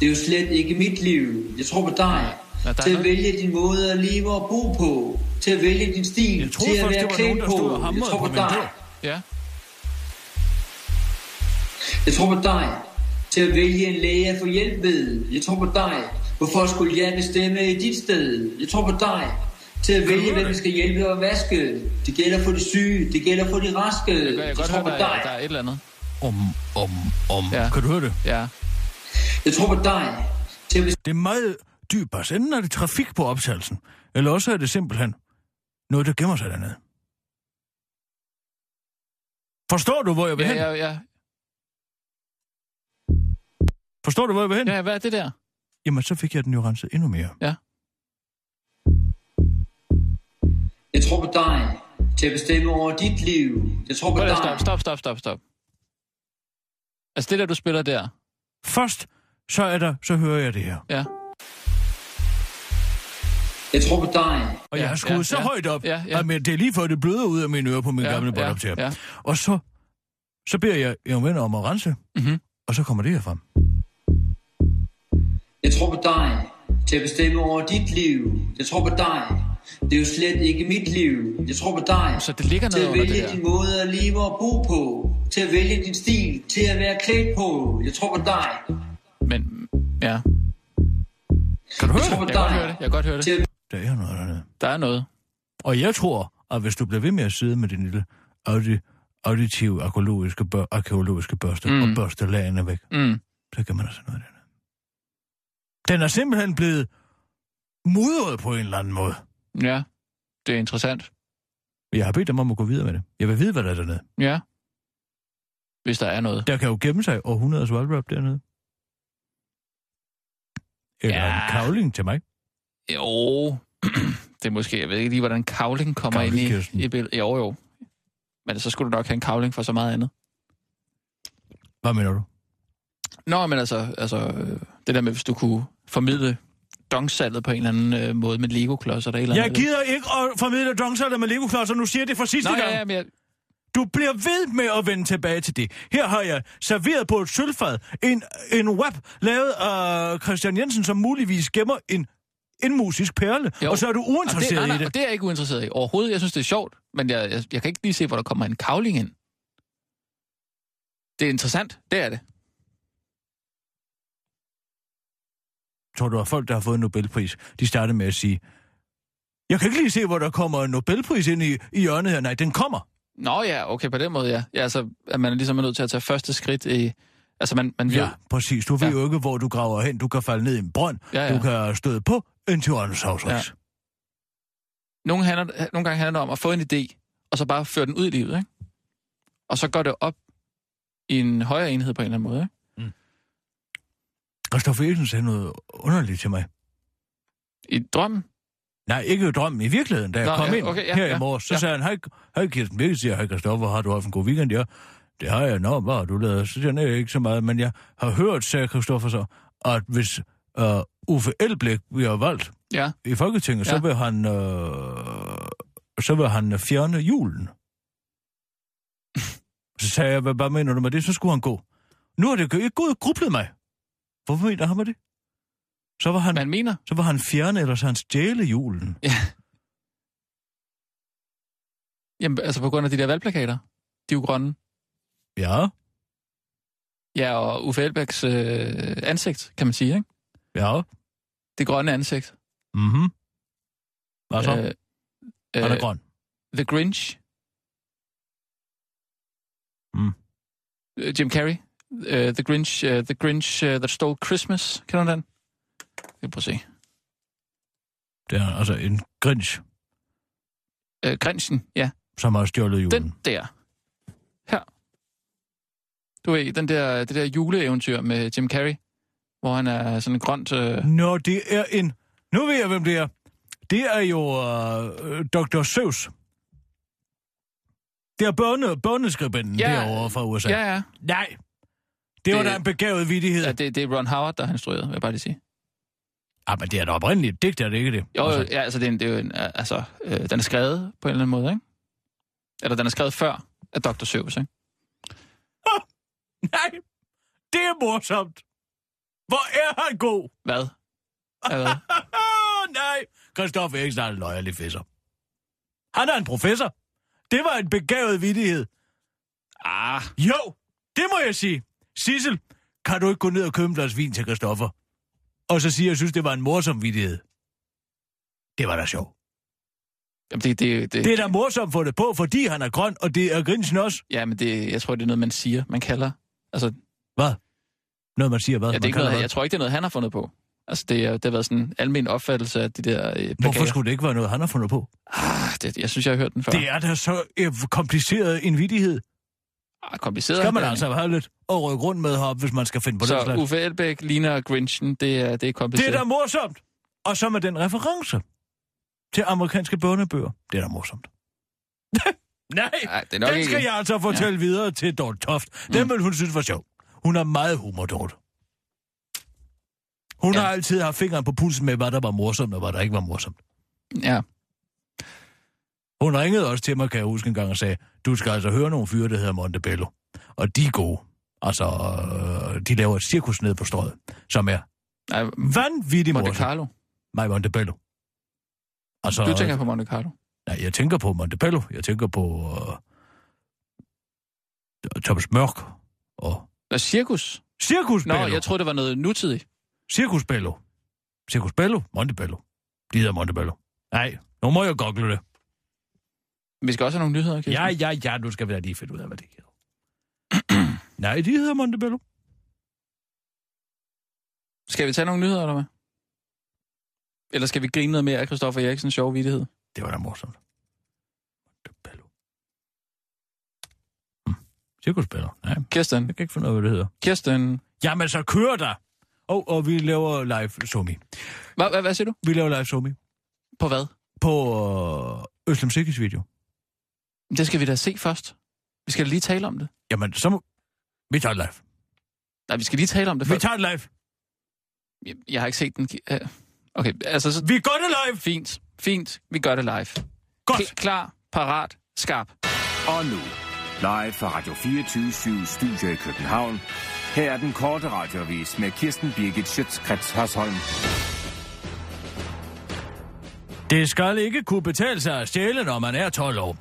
Det er jo slet ikke mit liv. Jeg tror på dig Ja, til at vælge din måde at leve og bo på. Til at vælge din stil. Jeg troede til at først, være klædt på. Jeg tror på dig. Ja. Jeg tror på dig til at vælge en læge at få hjælp ved. Jeg tror på dig. Hvorfor skulle jeg bestemme i dit sted? Jeg tror på dig til at vælge, hvem vi skal hjælpe og vaske. Det gælder for de syge. Det gælder for de raske. Jeg, kan- jeg godt tror høre, på dig. er- der er et eller andet. Om, om, om. Ja. Kan du høre det? Ja. Jeg tror på dig til at Det er meget dybt bas. Enten er det trafik på optagelsen, eller også er det simpelthen noget, der gemmer sig dernede. Forstår du, hvor jeg vil Ja, hen? ja, ja. Forstår du, hvor jeg vil hen? ja, hvad er det der? Jamen, så fik jeg den jo renset endnu mere. Jeg tror på dig til at bestemme over dit liv. Jeg tror på lige dig. Stop, stop, stop, stop, stop. Altså det der, du spiller der. Først, så er der, så hører jeg det her. Ja. Jeg tror på dig. Og Ja, jeg har skruet ja, så ja. højt op, Ja, ja. at det er lige før det bløder ud af mine ører på min Ja, gamle ja, båndoptager. ja. Og så, så beder jeg en ven om at rense, Mhm. og så kommer det her frem. Jeg tror på dig til at bestemme over dit liv. Jeg tror på dig. Det er jo slet ikke mit liv. Jeg tror på dig Så det ligger til noget at under det vælge der. din måde at leve og bo på. til at vælge din stil, til at være klædt på. Jeg tror på dig. Men, ja. Kan du Jeg høre tror det? på Jeg kan godt dig. høre det. Jeg kan godt høre det. Til at Der er noget dernede. Der er noget. Og jeg tror, at hvis du bliver ved med at sidde med din lille audi, auditive arkeologiske, bør, arkeologiske børste Mm. og børste lagene væk, Mm. så kan man altså noget dernede. Den er simpelthen blevet mudret på en eller anden måde. Ja, det er interessant. Jeg har bedt dem om at gå videre med det. Jeg vil vide, hvad der er dernede. Ja. Hvis der er noget. Der kan jo gemme sig århundreders wallrap dernede. Eller Ja. en kavling til mig. Jo, (clears throat) det er måske, jeg ved ikke lige, hvordan kavling kommer ind i, i billedet. Jo, jo. Men så skulle du nok have en kavling for så meget andet. Hvad mener du? Nå, men altså, altså øh, det der med, hvis du kunne formidle dongsalget på en eller anden øh, måde med Lego-klodser, der er eller Jeg andet. gider ikke at formidle dongsaler med Lego-klodser. Nu siger jeg det for sidste Nå, gang. ja, ja, men jeg, Du bliver ved med at vende tilbage til det. Her har jeg serveret på et sølvfad en, en wrap lavet af Christian Jensen, som muligvis gemmer en, en musisk perle. Jo. Og så er du og det, uinteresseret nej, nej, i det. det er jeg ikke uinteresseret i overhovedet. Jeg synes, det er sjovt, men jeg, jeg, jeg kan ikke lige se, hvor der kommer en kavling ind. Det er interessant, det er det. Tror du, at folk, der har fået en Nobelpris, de starter med at sige, jeg kan ikke lige se, hvor der kommer en Nobelpris ind i, i hjørnet her. Nej, den kommer. Nå ja, okay, på den måde, ja. ja altså, at man er ligesom nødt til at tage første skridt i... Altså, man, man ved... Ja, præcis. Du ved Ja. jo ikke, hvor du graver hen. Du kan falde ned i en brønd. Ja, ja. Du kan støde på en tyrannosaurus Ja. Nogle, handler, nogle gange handler det om at få en idé, og så bare føre den ud i livet, ikke? Og så går det op i en højere enhed på en eller anden måde, ikke? Christoffer Eriksen sagde noget underligt til mig. I drømmen. Nej, ikke i drømmen. I virkeligheden, da jeg Nå, kom ja, ind okay, ja, her ja, i morges, så ja. sagde han, hej, hej Kirsten Birgit, siger, hej Christoffer, har du haft en god weekend? Ja, det har jeg. Nå, hvad har du lavet? Så siger han, "Nej, ikke så meget, men jeg har hørt, sagde Christoffer så, at hvis uh, Uffe Elbæk bliver valgt Ja. i Folketinget, Ja. så vil han, uh, så vil han fjerne julen. (laughs) så sagde jeg, hvad, hvad mener du med det? Så skulle han gå. Nu har det ikke gået grublet mig. Hvorfor mener han det? Så var han, Man mener... så var han fjerne, eller så han stjæle julen. Ja. Jamen, altså på grund af de der valgplakater. De er jo grønne. Ja, Ja, og Uffe Elbæks øh, ansigt, kan man sige, ikke? ja. Det grønne ansigt. Mhm. Hvad så? Øh, øh, han er grøn. The Grinch. Mm. Øh, Jim Carrey. Uh, the Grinch, uh, the Grinch uh, That Stole Christmas. Kender du den? Vi prøver at se. Det er altså en grinch, Uh, Grinchen, ja. som har stjålet julen. Den der. Her. Du ved, den der, det der juleeventyr med Jim Carrey, hvor han er sådan en grønt... Uh... Nå, det er en... Nu ved jeg, hvem det er. Det er jo uh, Dr. Seuss. Det er børne, børneskribenten ja. derovre fra USA. Ja, ja. Nej, det var da en begavet vidighed. ja Ja, det, det er Ron Howard, der har instrueret, vil jeg bare lige sige. ah, men det er da oprindeligt digt, er det ikke det? Jo, altså, altså. ja, altså, det er, en, det er jo en, uh, altså, øh, den er skrevet på en eller anden måde, ikke? Eller den er skrevet før af Dr. Seuss, ikke? Nej, det er morsomt. Hvor er han god? Hvad? Ja, hvad? (laughs) Nej, Christoffer Eriksen er en løjerlig fisser. Han er en professor. Det var en begavet vidighed. Ah, Jo, det må jeg sige. Sissel, kan du ikke gå ned og købe en glas vin til Christoffer? Og så sige, at jeg synes, det var en morsom vidighed. Det var da sjovt. jamen det, det, det, Det er da morsomt for det på, fordi han er grøn, og det er grinsen også. Ja, men det, jeg tror, det er noget, man siger. Man kalder... Altså, Hvad? Noget, man siger, hvad? ja, det er ikke noget, hvad? jeg tror ikke, det er noget, han har fundet på. Altså, det, er, det har været sådan en almen opfattelse af de der øh, plakater. Hvorfor skulle det ikke være noget, han har fundet på? Ah, det, jeg synes, jeg har hørt den før. Det er da så øh, kompliceret en vidighed. Ah, kompliceret. Skal man den. altså have lidt at rykke rundt med heroppe, hvis man skal finde på den Så slags. Uffe Elbæk ligner Grinchen, det er, det er Det kompliceret. er da morsomt. Og så med den reference til amerikanske børnebøger. Det er da morsomt. (laughs) Nej, Ej, det er nok den skal ikke... jeg altså fortælle ja. videre til Dorte Toft. Den Mm. vil hun synes var sjov. Hun har meget humor, Dorte. Hun Ja. har altid haft fingeren på pulsen med, hvad der var morsomt og hvad der ikke var morsomt. Ja. Hun ringede også til mig, kan jeg huske en gang, og sagde, du skal altså høre nogle fyre, der hedder Montebello. Og de er gode. Altså, øh, de laver et cirkus ned på strøget, som er Nej, vanvittigt Monte. Carlo. Nej, Montebello. Altså, Du tænker på Monte Carlo. Nej, jeg tænker på Montebello. Jeg tænker på... Uh... Thomas Mørk og Og cirkus? Circus Nå, jeg troede, det var noget nutidigt. Circus Bello. Circus Bello? Montebello. De hedder Montebello. Nej, nu må jeg google det. Vi skal også have nogle nyheder, Kirsten. Ja, ja, ja, nu skal vi da lige finde ud af, hvad det hedder. (clears throat) Nej, de hedder Montebello. Skal vi tage nogle nyheder, eller hvad? Eller skal vi grine noget mere af Christoffer Eriksens sjove vidighed? Det var da morsomt. Montebello. Hm. Circus Bello. Nej, Kirsten, jeg kan ikke finde ud af, hvad det hedder. Kirsten. Jamen, så kører der. Og, og vi laver live somi. Hvad, hvad, hvad siger du? Vi laver live somi. På hvad? På øh, Øslem Sikkes video. Det skal vi da se først. Vi skal da lige tale om det. Jamen, så må... Vi tager det live. Nej, vi skal lige tale om det Vi først. tager det live. Jeg, jeg har ikke set den. Øh, Okay, altså... Så... Vi gør det live. Fint, fint. Vi gør det live. Godt. Kl- klar, parat, skarp. Og nu, live fra Radio 24 Studio i København. Her er den korte radiovis med Kirsten Birgit Schøtzgrads Hasholm. Det skal ikke kunne betale sig at stjæle, når man er 12 år.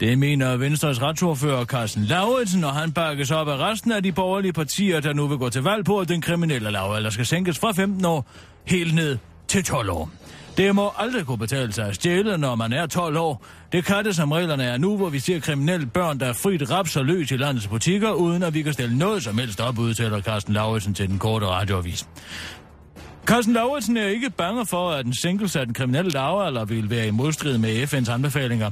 Det mener Venstres retsordfører Carsten Lauritsen, og han bakkes op af resten af de borgerlige partier, der nu vil gå til valg på, at den kriminelle lavalder skal sænkes fra 15 år helt ned til 12 år. Det må aldrig kunne betale sig at stjæle, når man er 12 år. Det kan det, som reglerne er nu, hvor vi ser kriminelle børn, der frit rapser løs i landets butikker, uden at vi kan stille noget som helst op, udtaler Carsten Lauritsen til den korte radioavis. Carsten Lauritsen er ikke bange for, at en sænkelse af den kriminelle lavalder vil være i modstrid med FN's anbefalinger.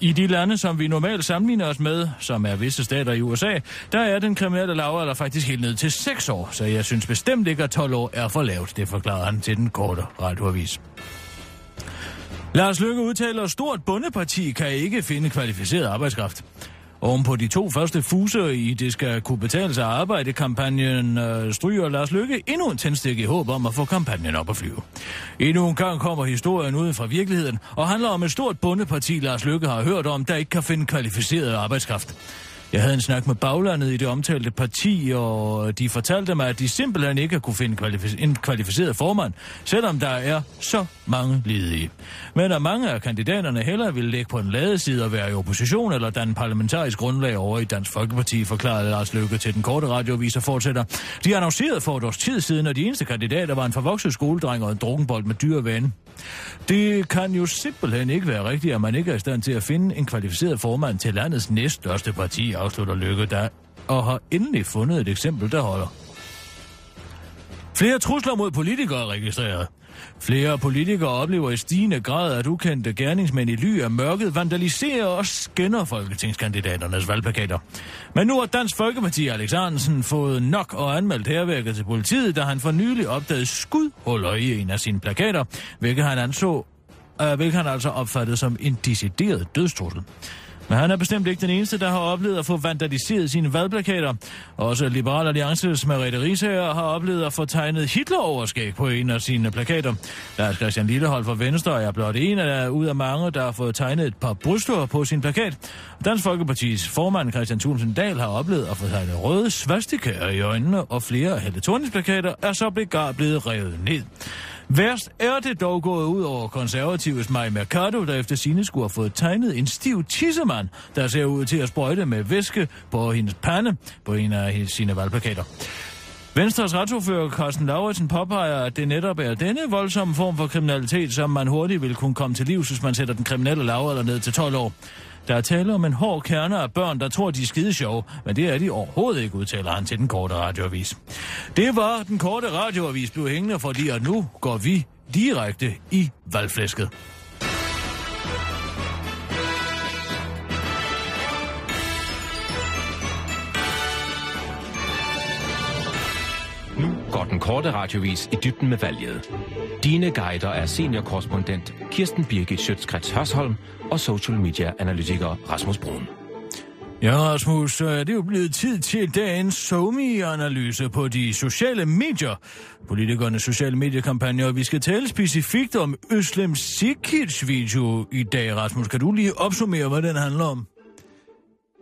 I de lande, som vi normalt sammenligner os med, som er visse stater i USA, der er den kriminelle lavalder faktisk helt ned til 6 år, så jeg synes bestemt ikke, at 12 år er for lavt, det forklarer han til den korte radioavis. Lars Løkke udtaler, at stort bundeparti kan ikke finde kvalificeret arbejdskraft. Oven på de to første fuser i Det skal kunne betale sig arbejde kampagnen øh, stryger Lars Lykke endnu en tændstik i håb om at få kampagnen op at flyve. Endnu en gang kommer historien ud fra virkeligheden og handler om et stort bundeparti, Lars Lykke har hørt om, der ikke kan finde kvalificeret arbejdskraft. Jeg havde en snak med baglandet i det omtalte parti, og de fortalte mig, at de simpelthen ikke kunne finde kvalific- en kvalificeret formand, selvom der er så mange ledige. Men at mange af kandidaterne hellere ville ligge på en ladeside og være i opposition eller danne parlamentarisk grundlag over i Dansk Folkeparti, forklarede Lars Løkke til den korte radioavis og fortsætter. De annoncerede for et års tid siden, at de eneste kandidater var en forvokset skoledreng og en drukkenbold med dyre vane. Det kan jo simpelthen ikke være rigtigt, at man ikke er i stand til at finde en kvalificeret formand til landets næststørste parti, afslutter Lykke, der og har endelig fundet et eksempel, der holder. Flere trusler mod politikere er registreret. Flere politikere oplever i stigende grad, at ukendte gerningsmænd i ly af mørket vandaliserer og skænder folketingskandidaternes valgplakater. Men nu har Dansk Folkeparti Alex Arnsen fået nok og anmeldt herværket til politiet, da han for nylig opdagede skudhuller i en af sine plakater, hvilket han anså øh, hvilket han altså opfattede som en decideret dødstrussel. Men han er bestemt ikke den eneste, der har oplevet at få vandaliseret sine valgplakater. Også Liberal Alliances Merete Risager har oplevet at få tegnet Hitler-overskæg på en af sine plakater. Lars Christian Lillehold fra Venstre er blot en af ud af mange, der har fået tegnet et par bryster på sin plakat. Dansk Folkepartis formand Christian Thunsen Dahl har oplevet at få tegnet røde svastikaer i øjnene, og flere af Helle Thornings plakater er så blevet revet ned. Værst er det dog gået ud over konservatives Maja Mercado, der efter sine skulle have fået tegnet en stiv tissemand, der ser ud til at sprøjte med væske på hendes pande på en af sine valgplakater. Venstres retsordfører Carsten Lauritsen påpeger, at det netop er denne voldsomme form for kriminalitet, som man hurtigt vil kunne komme til livs, hvis man sætter den kriminelle lavalder ned til 12 år. Der er tale om en hård kerne af børn, der tror, de er skide sjove, men det er de overhovedet ikke, udtaler han til den korte radioavis. Det var den korte radioavis blev hængende, fordi at nu går vi direkte i valgflæsket. Går den korte radiovis i dybden med valget. Dine guider er seniorkorrespondent Kirsten Birgit Schøtzgrads Hørsholm og social media analytiker Rasmus Brun. Ja, Rasmus, øh, så er det jo blevet tid til dagens SOMI-analyse på de sociale medier. Politikernes sociale mediekampagne, og vi skal tale specifikt om Øslem Sikic video i dag, Rasmus. Kan du lige opsummere, hvad den handler om?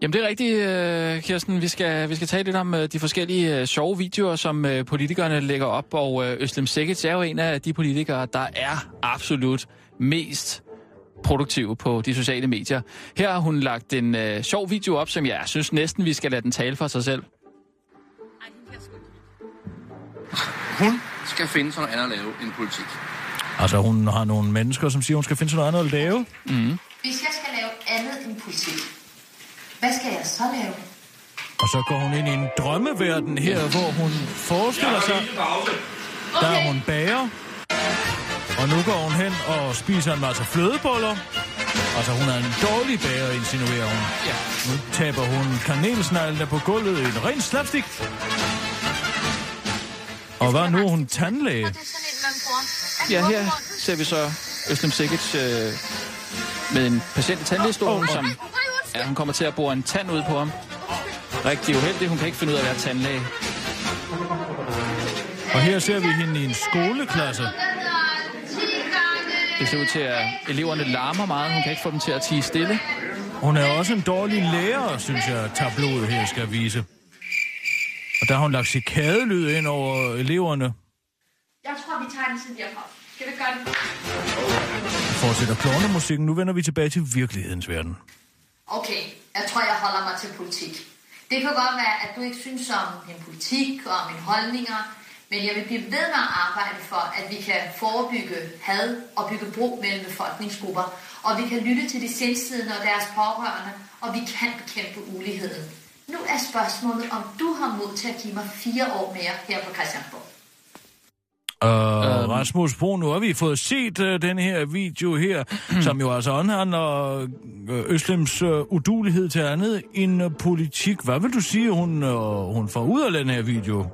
Jamen det er rigtigt, øh, Kirsten. Vi skal, vi skal tale lidt om øh, de forskellige øh, sjove videoer, som politikerne lægger op, og Øslem Sikic er jo en af de politikere, der er absolut mest produktive på de sociale medier. Her har hun lagt en øh, sjov video op, som jeg synes næsten, vi skal lade den tale for sig selv. Hun skal finde sig noget andet at lave end politik. Altså, hun har nogle mennesker, som siger, hun skal finde sig noget andet at lave. Mm. Hvis jeg skal lave andet end politik, hvad skal jeg så lave? Og så går hun ind i en drømmeverden her, hvor hun forestiller sig, der er hun bager. Og nu går hun hen og spiser en masse flødeboller. Altså, hun er en dårlig bager, insinuerer hun. Ja. Nu taber hun kanelsneglene på gulvet i en ren slapstik. Og hvad nu? Hun tandlæge. Det er sådan en, man bruger. Ja, her ser vi så Øslem Sikic øh, med en patient i tandlægestolen, som ja, hun kommer til at bore en tand ud på ham. Rigtig uheldig, hun kan ikke finde ud af at være tandlæge. Og her ser vi hende i en skoleklasse. Det ser ud til, at eleverne larmer meget. Hun kan ikke få dem til at tige stille. Hun er også en dårlig lærer, synes jeg, tabloet her skal vise. Og der har hun lagt cikadelyd ind over eleverne. Jeg tror, vi tager den siden derfra. Skal vi gøre det? Fortsætter klovnemusikken. Nu vender vi tilbage til virkelighedens verden. Okay, jeg tror, jeg holder mig til politik. Det kan godt være, at du ikke synes om min politik og mine holdninger, men jeg vil blive ved med at arbejde for, at vi kan forebygge had og bygge bro mellem befolkningsgrupper, og vi kan lytte til de sindslidende og deres pårørende, og vi kan bekæmpe uligheden. Nu er spørgsmålet, om du har mod til at give mig fire år mere her på Christiansborg. Og Øhm. Rasmus Bro, nu har vi fået set uh, den her video her, (clears throat) som jo altså omhandler uh, Øslems uh, udulighed til andet end uh, politik. Hvad vil du sige, hun, uh, hun får ud af den her video?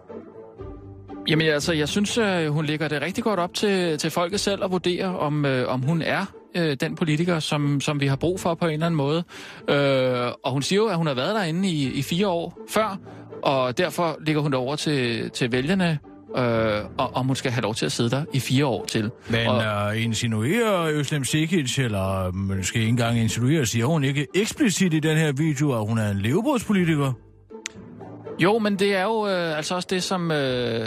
Jamen altså, jeg synes, øh, hun lægger det rigtig godt op til, til folket selv at vurdere, om, øh, om hun er øh, den politiker, som, som vi har brug for på en eller anden måde. Øh, og hun siger jo, at hun har været derinde i, i fire år før, og derfor ligger hun det over til, til vælgerne, øh, og om hun skal have lov til at sidde der i fire år til. Men og, uh, insinuerer Øslem Sikic, eller måske ikke engang insinuerer, siger hun ikke eksplicit i den her video, at hun er en levebrødspolitiker? Jo, men det er jo øh, altså også det, som øh,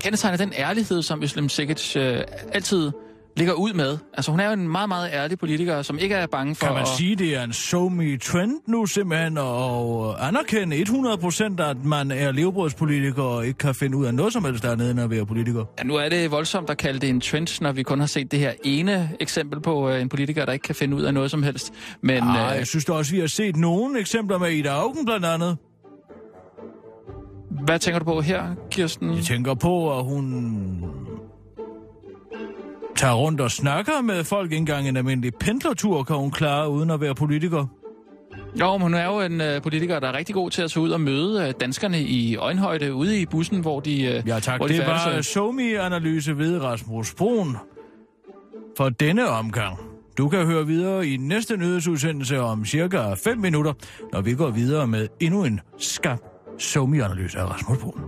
kendetegner den ærlighed, som Øslem Sikic øh, altid ligger ud med. Altså hun er jo en meget, meget ærlig politiker, som ikke er bange for Kan man at... sige, det er en so me trend nu simpelthen, og anerkende 100% at man er levebrødspolitiker og ikke kan finde ud af noget som helst dernede end at være politiker? Ja, nu er det voldsomt at kalde det en trend, når vi kun har set det her ene eksempel på øh, en politiker, der ikke kan finde ud af noget som helst. Men Nej, øh, jeg synes da også, vi har set nogle eksempler med Ida Augen blandt andet. hvad tænker du på her, Kirsten? Jeg tænker på, at hun tager rundt og snakker med folk. Ikke engang en almindelig pendlertur kan hun klare, uden at være politiker. Jo, men hun er jo en øh, politiker, der er rigtig god til at tage ud og møde øh, danskerne i øjenhøjde ude i bussen, hvor de, øh, Ja tak, hvor de det var øh. SoMe-analyse ved Rasmus Brun for denne omgang. Du kan høre videre i næste nyhedsudsendelse om cirka 5 minutter, når vi går videre med endnu en skarp SoMe-analyse af Rasmus Brun.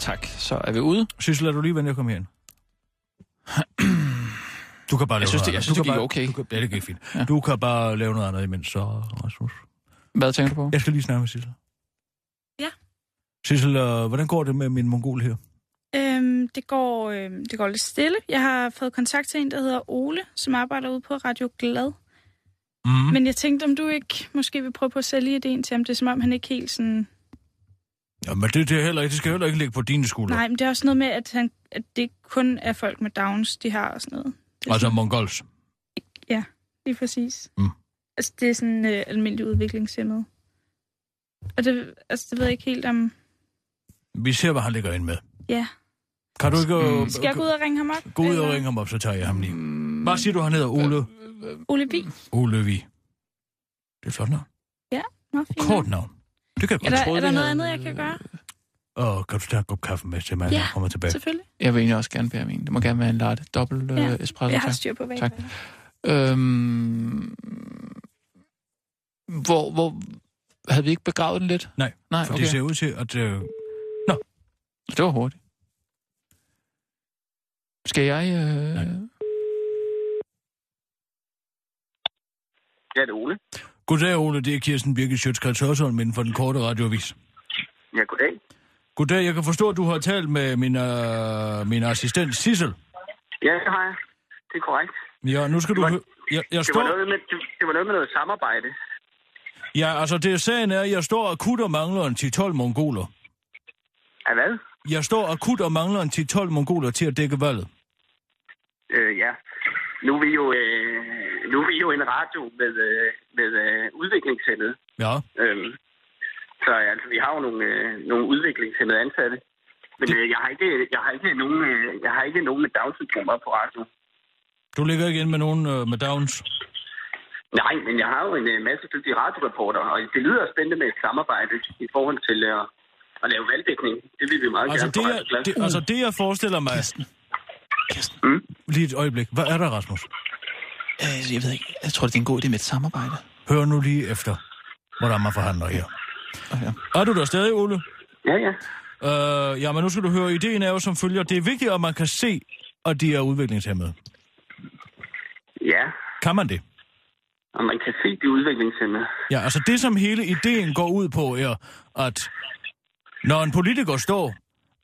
Tak. Så er vi ude. Sissel, er du lige venlig at komme herind? Du kan bare lave Jeg synes, det- jeg synes, Du det kan gik bare- okay. Du kan, ja, det gik fint. Ja. Du kan bare lave noget andet imens, så Rasmus. Hvad tænker du på? Jeg skal lige snakke med Sissel. Ja. Sissel, øh, hvordan går det med min mongol her? Øhm, det, går, øhm, det går lidt stille. Jeg har fået kontakt til en, der hedder Ole, som arbejder ude på Radio Glad. Mm. Men jeg tænkte, om du ikke måske vil prøve på at sælge ideen til ham. Det er som om, han ikke helt sådan... Ja, men det, det, er heller ikke, det skal heller ikke ligge på dine skuldre. Nej, men det er også noget med, at, han, at det ikke kun er folk med Downs, de har og sådan noget. Det Altså sådan, mongols. lige præcis. Mm. Altså, det er sådan øh, almindelig udviklingshemmet. Og det, altså, det ved jeg ikke helt om... Vi ser, hvad han ligger ind med. Ja. Kan du ikke... øh, Skal jeg gå ud og ringe ham op? Gå ud og ringe ham op, så tager jeg ham lige. Hvad siger du, han hedder? Ole? Ole Vi. Ole Vi. Det er flot navn. Nå, fint. Kort navn. Det kan jeg Er godt. der, troede, er der noget havde- andet, jeg kan gøre? Og kan du tage en kop kaffe med til mig, når Ja, jeg kommer tilbage? Selvfølgelig. Jeg vil egentlig også gerne bære min. Det må gerne være en latte. Dobbelt øh, Ja, espresso. Jeg har styr på, hvad Tak. Øhm, hvor, hvor... Havde vi ikke begravet den lidt? Nej, Nej, For okay. det ser ud til, at... Øh, Det var hurtigt. Skal jeg... Øh... Ja, det er Ole. Goddag, Ole. Det er Kirsten Birgit Sjøtskrets Hørsholm inden for den korte radioavis. Ja, goddag. Goddag. Jeg kan forstå, at du har talt med min, øh, min assistent Sissel. Ja, det har jeg. Det er korrekt. Ja, nu skal Det du... var- hø- Jeg, jeg Det står... var, noget med, det, var noget med noget samarbejde. Ja, altså det sagen er, at jeg står akut og mangler en 10-12 mongoler. Af hvad? Jeg står akut og mangler en 10-12 mongoler til at dække valget. Øh, ja. Nu er vi jo, øh, nu er vi jo en radio med, øh, med øh, udviklingshemmede. Ja. Øhm, så altså, vi har jo nogle, øh, nogle udviklingshemmede ansatte. Men øh, jeg, har ikke, jeg, har ikke nogen, øh, jeg har ikke nogen med Down-syndrom på radio. Du ligger ikke ind med nogen øh, med Downs. Nej, men jeg har jo en øh, masse dygtige radioreporter, og det lyder spændende med et samarbejde i forhold til øh, at lave valgdækning. Det vil vi meget Altså gerne det, jeg, det, altså det, jeg forestiller mig... Mm. Lige et øjeblik. Hvad er der, Rasmus? Øh, jeg ved ikke, jeg tror, det er en god idé med et samarbejde. Hør nu lige efter, hvordan man forhandler her. Okay. Er du der stadig, Ole? Ja, ja. Øh, ja, men nu skal du høre, ideen er jo som følger. Det er vigtigt, at man kan se, at de er udviklingshemmede. Ja, Kan man det? og man kan se de udviklingshemmede. Ja, altså det, som hele ideen går ud på, er, at når en politiker står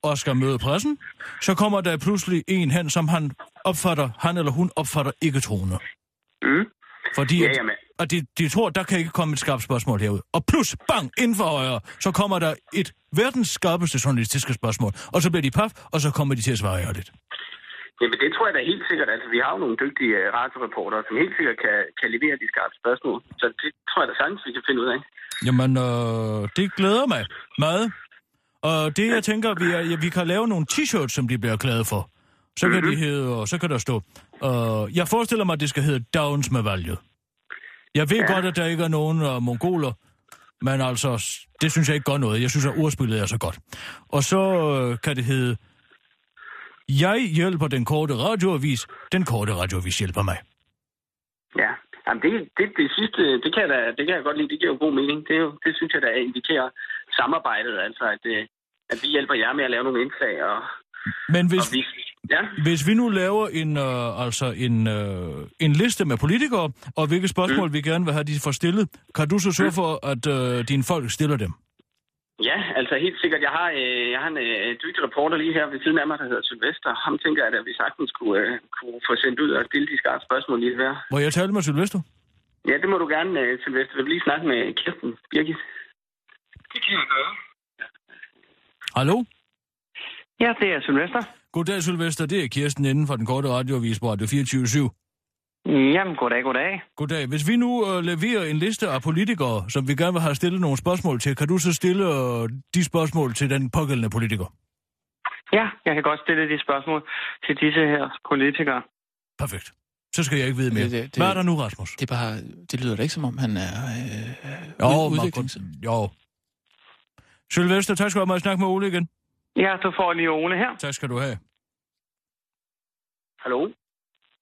og skal møde pressen, så kommer der pludselig en hen, som han opfatter, han eller hun opfatter ikke troende. Mm. Fordi Ja, jamen. at de, de tror, der kan ikke komme et skarpt spørgsmål herud. Og plus, bang, inden for højre, så kommer der et verdens skarpeste journalistiske spørgsmål. Og så bliver de paf, og så kommer de til at svare ærligt. Jamen, det tror jeg da helt sikkert. Altså, vi har jo nogle dygtige uh, radioreportere, som helt sikkert kan, kan levere de skarpe spørgsmål. Så det tror jeg da sagtens, vi kan finde ud af. Jamen, øh, det glæder mig meget. Og det, jeg tænker, vi, er, ja, vi kan lave nogle t-shirts, som de bliver glade for. Så kan Mhm. de hedde, og så kan der stå... Øh, jeg forestiller mig, at det skal hedde Downs med valget. Jeg ved ja. godt, at der ikke er nogen uh, mongoler, men altså, det synes jeg ikke gør noget. Jeg synes, at ordspillet er så godt. Og så øh, kan det hedde... Jeg hjælper den korte radioavis. Den korte radioavis hjælper mig. Ja, Jamen, det, det, det sidste, det kan, jeg da, det kan jeg godt lide. Det giver jo god mening. Det, det synes jeg, der indikerer samarbejdet. Altså, at, øh, at vi hjælper jer med at lave nogle indslag. Og, Men hvis, og vi, ja, Hvis vi nu laver en, øh, altså en, øh, en liste med politikere, og hvilke spørgsmål mm. vi gerne vil have, de får stillet, kan du så sørge for, at øh, dine folk stiller dem? ja, altså helt sikkert. Jeg har, øh, jeg har en øh, dygtig reporter lige her ved siden af mig, der hedder Sylvester. Ham tænker jeg, at vi sagtens kunne, øh, kunne få sendt ud og stille de skarpe spørgsmål lige hver. Må jeg tale med Sylvester? Ja, det må du gerne, øh, Sylvester. Jeg vil lige snakke med Kirsten Birgit. Det kan jeg gøre. Hallo? Ja, det er Sylvester. Goddag, Sylvester. Det er Kirsten inden for den korte radioavis på Radio 24 Jamen, goddag, goddag. Goddag. Hvis vi nu øh, leverer en liste af politikere, som vi gerne vil have stillet nogle spørgsmål til, kan du så stille øh, de spørgsmål til den pågældende politiker? Ja, jeg kan godt stille de spørgsmål til disse her politikere. Perfekt. Så skal jeg ikke vide mere. Det- det- det- Hvad er der nu, Rasmus? Det, er bare, det lyder da ikke, som om han er øh, Jo, man udviklings... jo. Sylvester, tak skal du have. Må jeg snakke med Ole igen? Ja, du får lige Ole her. Tak skal du have. Hallo?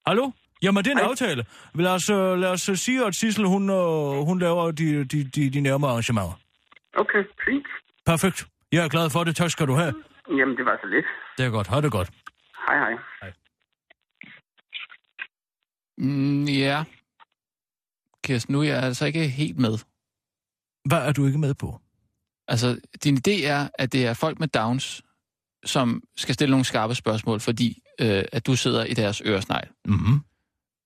Hallo? Jamen, det er en Hej. aftale. Lad os, uh, lad os uh, sige, at Sissel, hun, uh, hun laver de, de, de, de nærmere arrangementer. Okay, fint. Perfekt. Jeg er glad for det. Tak skal du have. Jamen, det var så lidt. Det er godt. Ha' det godt. Hej, hej. Mm, ja. Kirsten, nu er jeg altså ikke helt med. Hvad er du ikke med på? Altså, din idé er, at det er folk med Downs, som skal stille nogle skarpe spørgsmål, fordi øh, at du sidder i deres øresnegl. Mm-hmm.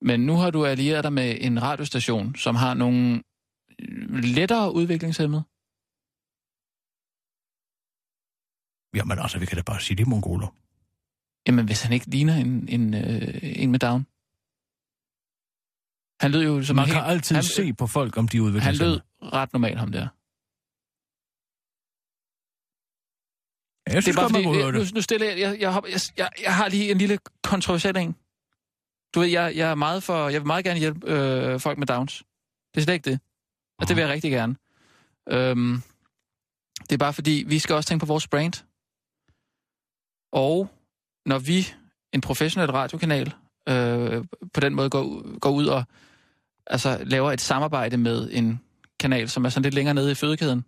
Men nu har du allieret dig med en radiostation, som har nogle øh, lettere udviklingshemmede. Jamen altså, vi kan da bare sige, det er mongoler. Jamen, hvis han ikke ligner en, en, øh, en med Down. Han lød jo som Man kan helt- altid han, se på folk, om de er Han lød ret normal, ham der. Jeg synes det er bare godt, man fordi, høre nu, nu stiller jeg, jeg, jeg, jeg, jeg har lige en lille kontroversiel en. Du ved, jeg, jeg er meget for, jeg vil meget gerne hjælpe øh, folk med Downs. Det er slet ikke det. Og det vil jeg rigtig gerne. Øhm, det er bare fordi, vi skal også tænke på vores brand. Og når vi, en professionel radiokanal, øh, på den måde går, går ud og altså, laver et samarbejde med en kanal, som er sådan lidt længere nede i fødekæden,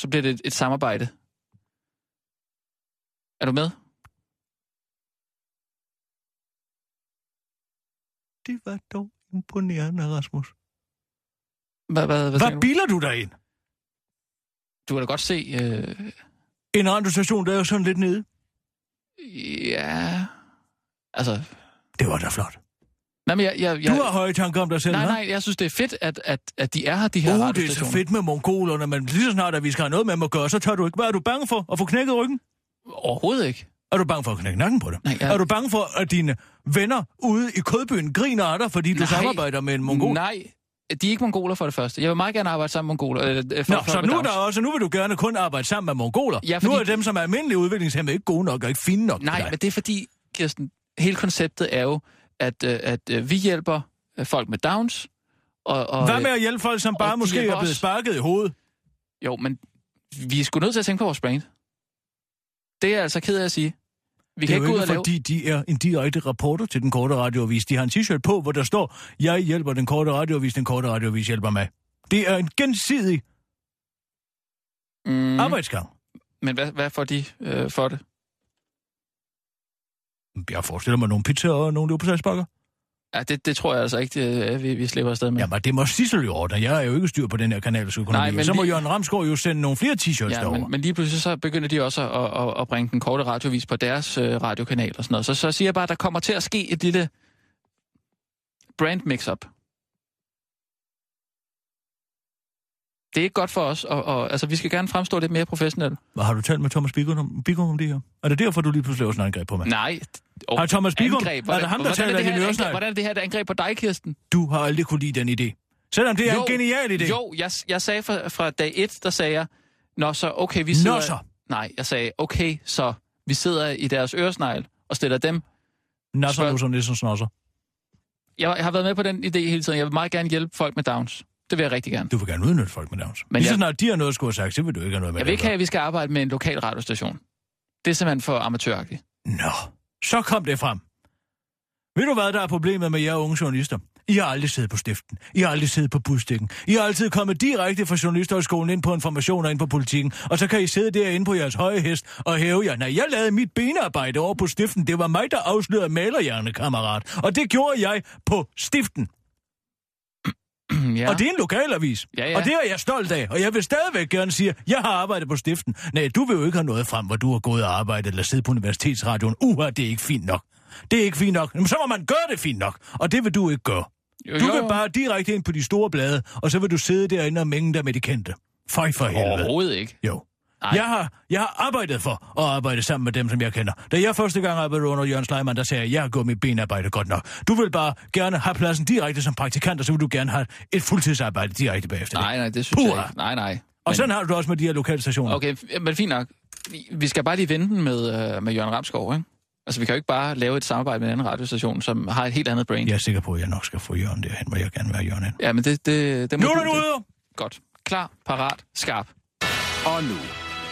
så bliver det et, et samarbejde. Er du med? Det var dog imponerende, Rasmus. Hvad, hvad, hvad, Hvad biler du dig ind? Du kan da godt se... Øh, En radiostation, der er jo sådan lidt nede. ja... Altså... Det var da flot. Nej, men jeg, jeg, jeg, Du har høje tanker om dig selv, Nej, nej, jeg synes, det er fedt, at, at, at de er her, de her Uh, det er så fedt med mongolerne, men lige så snart, at vi skal have noget med dem at gøre, så tør du ikke. Hvad er du bange for? At få knækket ryggen? Overhovedet ikke. Er du bange for at knække nakken på dem? Nej, jeg- Er du bange for, at dine venner ude i Kødbyen griner af dig, fordi du Nej. samarbejder med en mongol? Nej, de er ikke mongoler for det første. Jeg vil meget gerne arbejde sammen med mongoler. Øh, for, Nå, så nu, er der også, nu vil du gerne kun arbejde sammen med mongoler. Ja, Nu fordi- er dem, som er almindelige udviklingshemmede, ikke gode nok og ikke fine nok. Nej, men det er fordi, Kirsten, hele konceptet er jo, at, øh, at øh, vi hjælper øh, folk med Downs. Og, og, Hvad med at hjælpe folk, som bare måske er blevet sparket i hovedet? Jo, men vi er sgu nødt til at tænke på vores brand. Det er jeg altså ked af at sige. Vi det kan er ikke jo gå ud ikke, og lave... fordi de er en direkte rapporter til den korte radioavis. De har en t-shirt på, hvor der står, jeg hjælper den korte radioavis, den korte radioavis hjælper mig. Det er en gensidig Mm, arbejdsgang. men hvad, hvad får de øh, for det? Jeg forestiller mig nogle pizzaer og nogle leverpostejsbakker. Ja, det, det tror jeg altså ikke, det, vi, vi slipper afsted med. Jamen, det må Sissel jo ordne. Jeg er jo ikke styr på den her kanals økonomi. Nej, Nej, men så må vi- Jørgen Ramsgaard jo sende nogle flere t-shirts Ja, derover. men, men lige pludselig så begynder de også at, at, at bringe den korte radiovis på deres øh, radiokanal og sådan noget. Så, så siger jeg bare, at der kommer til at ske et lille brand mix-up. Det er ikke godt for os, og, og altså, vi skal gerne fremstå lidt mere professionelle. Hvad har du talt med Thomas Bigum om, Bigum om det her? Er det derfor, du lige pludselig laver sådan et angreb på mig? Nej. Oh, Har Thomas Bigum- angreb. er det ham, der hvordan taler er det i her din øresnegl? angreb, Hvordan er det her et angreb på dig, Kirsten? Du har aldrig kunne lide den idé. Selvom det er en genial idé. Jo, jeg, jeg sagde fra, fra dag et, der sagde jeg, Nå så, okay, vi sidder... Nå så. Nej, jeg sagde, okay, så vi sidder i deres øresnegl og stiller dem Nasser Spørg- Nusser Nissen Snosser. Jeg, jeg har været med på den idé hele tiden. Jeg vil meget gerne hjælpe folk med Downs. Det vil jeg rigtig gerne. Du vil gerne udnytte folk med Downs. Men Lige så jeg- snart de har noget at skulle have sagt, så vil du ikke have noget med Jeg vil ikke have, at vi skal arbejde med en lokal radiostation. Det er simpelthen for amatøragtigt. Nå, så kom det frem. Ved du hvad, der er problemet med jer unge journalister? I har aldrig siddet på stiften. I har aldrig siddet på budstikken. I har altid kommet direkte fra journalisterhøjskolen ind på information og ind på politikken. Og så kan I sidde derinde på jeres høje hest og hæve jer. Nej, jeg lavede mit benarbejde over på stiften. Det var mig, der afslørede malerhjerne, kammerat. Og det gjorde jeg på stiften. Ja. Og det er en lokalavis. Ja, ja. Og det er jeg stolt af. Og jeg vil stadigvæk gerne sige, at jeg har arbejdet på stiften. Nej, du vil jo ikke have noget frem, hvor du har gået og arbejdet eller siddet på universitetsradioen. Uha, det er ikke fint nok. Det er ikke fint nok. Jamen, så må man gøre det fint nok. Og det vil du ikke gøre. Jo, Du jo. vil bare direkte ind på de store blade, og så vil du sidde derinde og mænge dig med de kendte. Føj for helvede. Overhovedet ikke. Jo. Nej. Jeg har, jeg har arbejdet for at arbejde sammen med dem, som jeg kender. Da jeg første gang arbejdede under Jørgen Sleiman, der sagde jeg, jeg har gået mit benarbejde godt nok. Du vil bare gerne have pladsen direkte som praktikant, og så vil du gerne have et fuldtidsarbejde direkte bagefter. Nej, nej, det synes Puha. jeg ikke. Nej, nej. Og Men- sådan har du det også med de her lokalstationer. Okay, f- men fint nok. Vi- skal bare lige vente den med, øh, med Jørgen Ramskov, ikke? Altså, vi kan jo ikke bare lave et samarbejde med en anden radiostation, som har et helt andet brain. Jeg er sikker på, at jeg nok skal få Jørgen derhen, hvor jeg gerne vil have Jørgen hen. Ja, men det, det, det må Nu er du ude! Godt. Klar, parat, skarp. Og nu,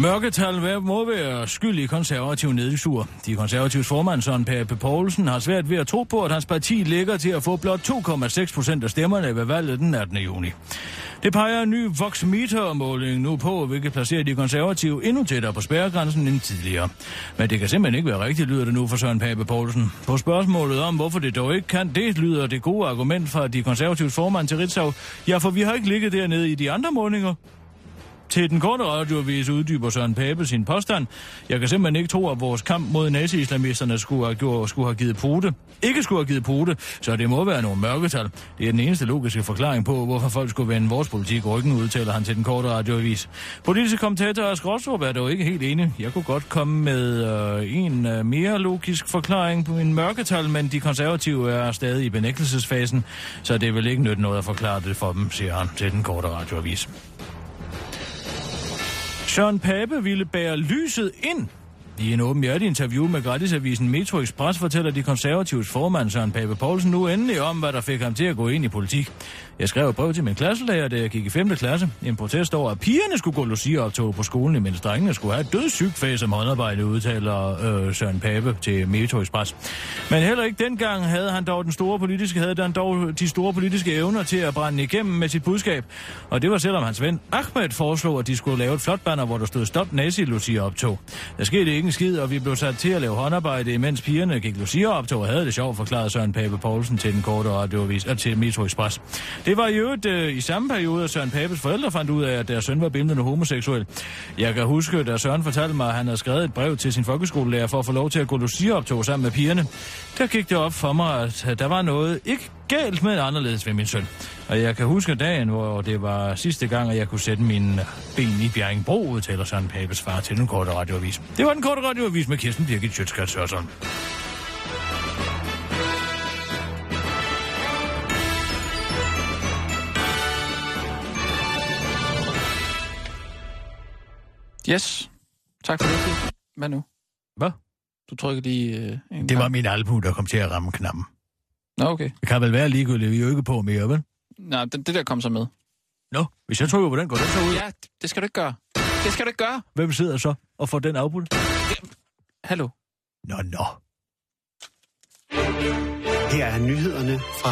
Mørketal må være skyld i konservativ nedtur. De konservatives formand, Søren Pape Poulsen, har svært ved at tro på, at hans parti ligger til at få blot 2,6 procent af stemmerne ved valget den 18. juni. Det peger en ny Voxmeter-måling nu på, hvilket placerer de konservative endnu tættere på spærregrænsen end tidligere. Men det kan simpelthen ikke være rigtigt, lyder det nu for Søren Pape Poulsen. På spørgsmålet om, hvorfor det dog ikke kan, det lyder det gode argument fra de konservatives formand til Ritzau. Ja, for vi har ikke ligget dernede i de andre målinger. Til den korte radioavis uddyber Søren Pape sin påstand. Jeg kan simpelthen ikke tro, at vores kamp mod nazi-islamisterne skulle have, gjort, skulle have givet pote. Ikke skulle have givet pote, så det må være nogle mørketal. Det er den eneste logiske forklaring på, hvorfor folk skulle vende vores politik ryggen, udtaler han til den korte radioavis. Politiske kommentator Ask Rostrup er dog ikke helt enig. Jeg kunne godt komme med øh, en øh, mere logisk forklaring på en mørketal, men de konservative er stadig i benægtelsesfasen, så det vil ikke nytte noget at forklare det for dem, siger han til den korte radioavis. Søren Pape ville bære lyset ind. I en åben interview med gratisavisen Metro Express fortæller de konservatives formand Søren Pape Poulsen nu endelig om, hvad der fik ham til at gå ind i politik. Jeg skrev et brev til min klasselærer, da jeg gik i 5. klasse. En protest over, at pigerne skulle gå Lucia-optog på skolen, imens drengene skulle have et dødssygt fag som håndarbejde, udtaler øh, Søren Pape til Metro Express. Men heller ikke dengang havde han dog den store politiske, havde han dog de store politiske evner til at brænde igennem med sit budskab. Og det var selvom hans ven Ahmed foreslog, at de skulle lave et flot banner, hvor der stod Stop Nazi Lucia optog. Der skete ikke en skid, og vi blev sat til at lave håndarbejde, imens pigerne gik Lucia-optog og havde det sjovt, forklarede Søren Pape Poulsen til den korte radioavis og til Metro Express. Det var i øvrigt øh, i samme periode, at Søren Papes forældre fandt ud af, at deres søn var bimlende homoseksuel. Jeg kan huske, da Søren fortalte mig, at han havde skrevet et brev til sin folkeskolelærer for at få lov til at gå Lucia-optog sammen med pigerne. Der gik det op for mig, at der var noget ikke galt med anderledes ved min søn. Og jeg kan huske dagen, hvor det var sidste gang, at jeg kunne sætte min ben i Bjerringbro, udtaler Søren Papes far til den korte radioavis. Det var den korte radioavis med Kirsten Birgit Sjøtskrets Hørsson. Yes. Tak for det. Hvad nu? Hvad? Du trykker lige øh, en Det var gang. min albu, der kom til at ramme knappen. Nå, okay. Det kan vel være ligegyldigt, vi er jo ikke på mere, vel? Nej, det, det der kom så med. Nå, hvis jeg trykker på den, går den så ud. Ja, det skal du ikke gøre. Det skal du ikke gøre. Hvem sidder så og får den afbudt? Hallo. Nå, nå. Her er nyhederne fra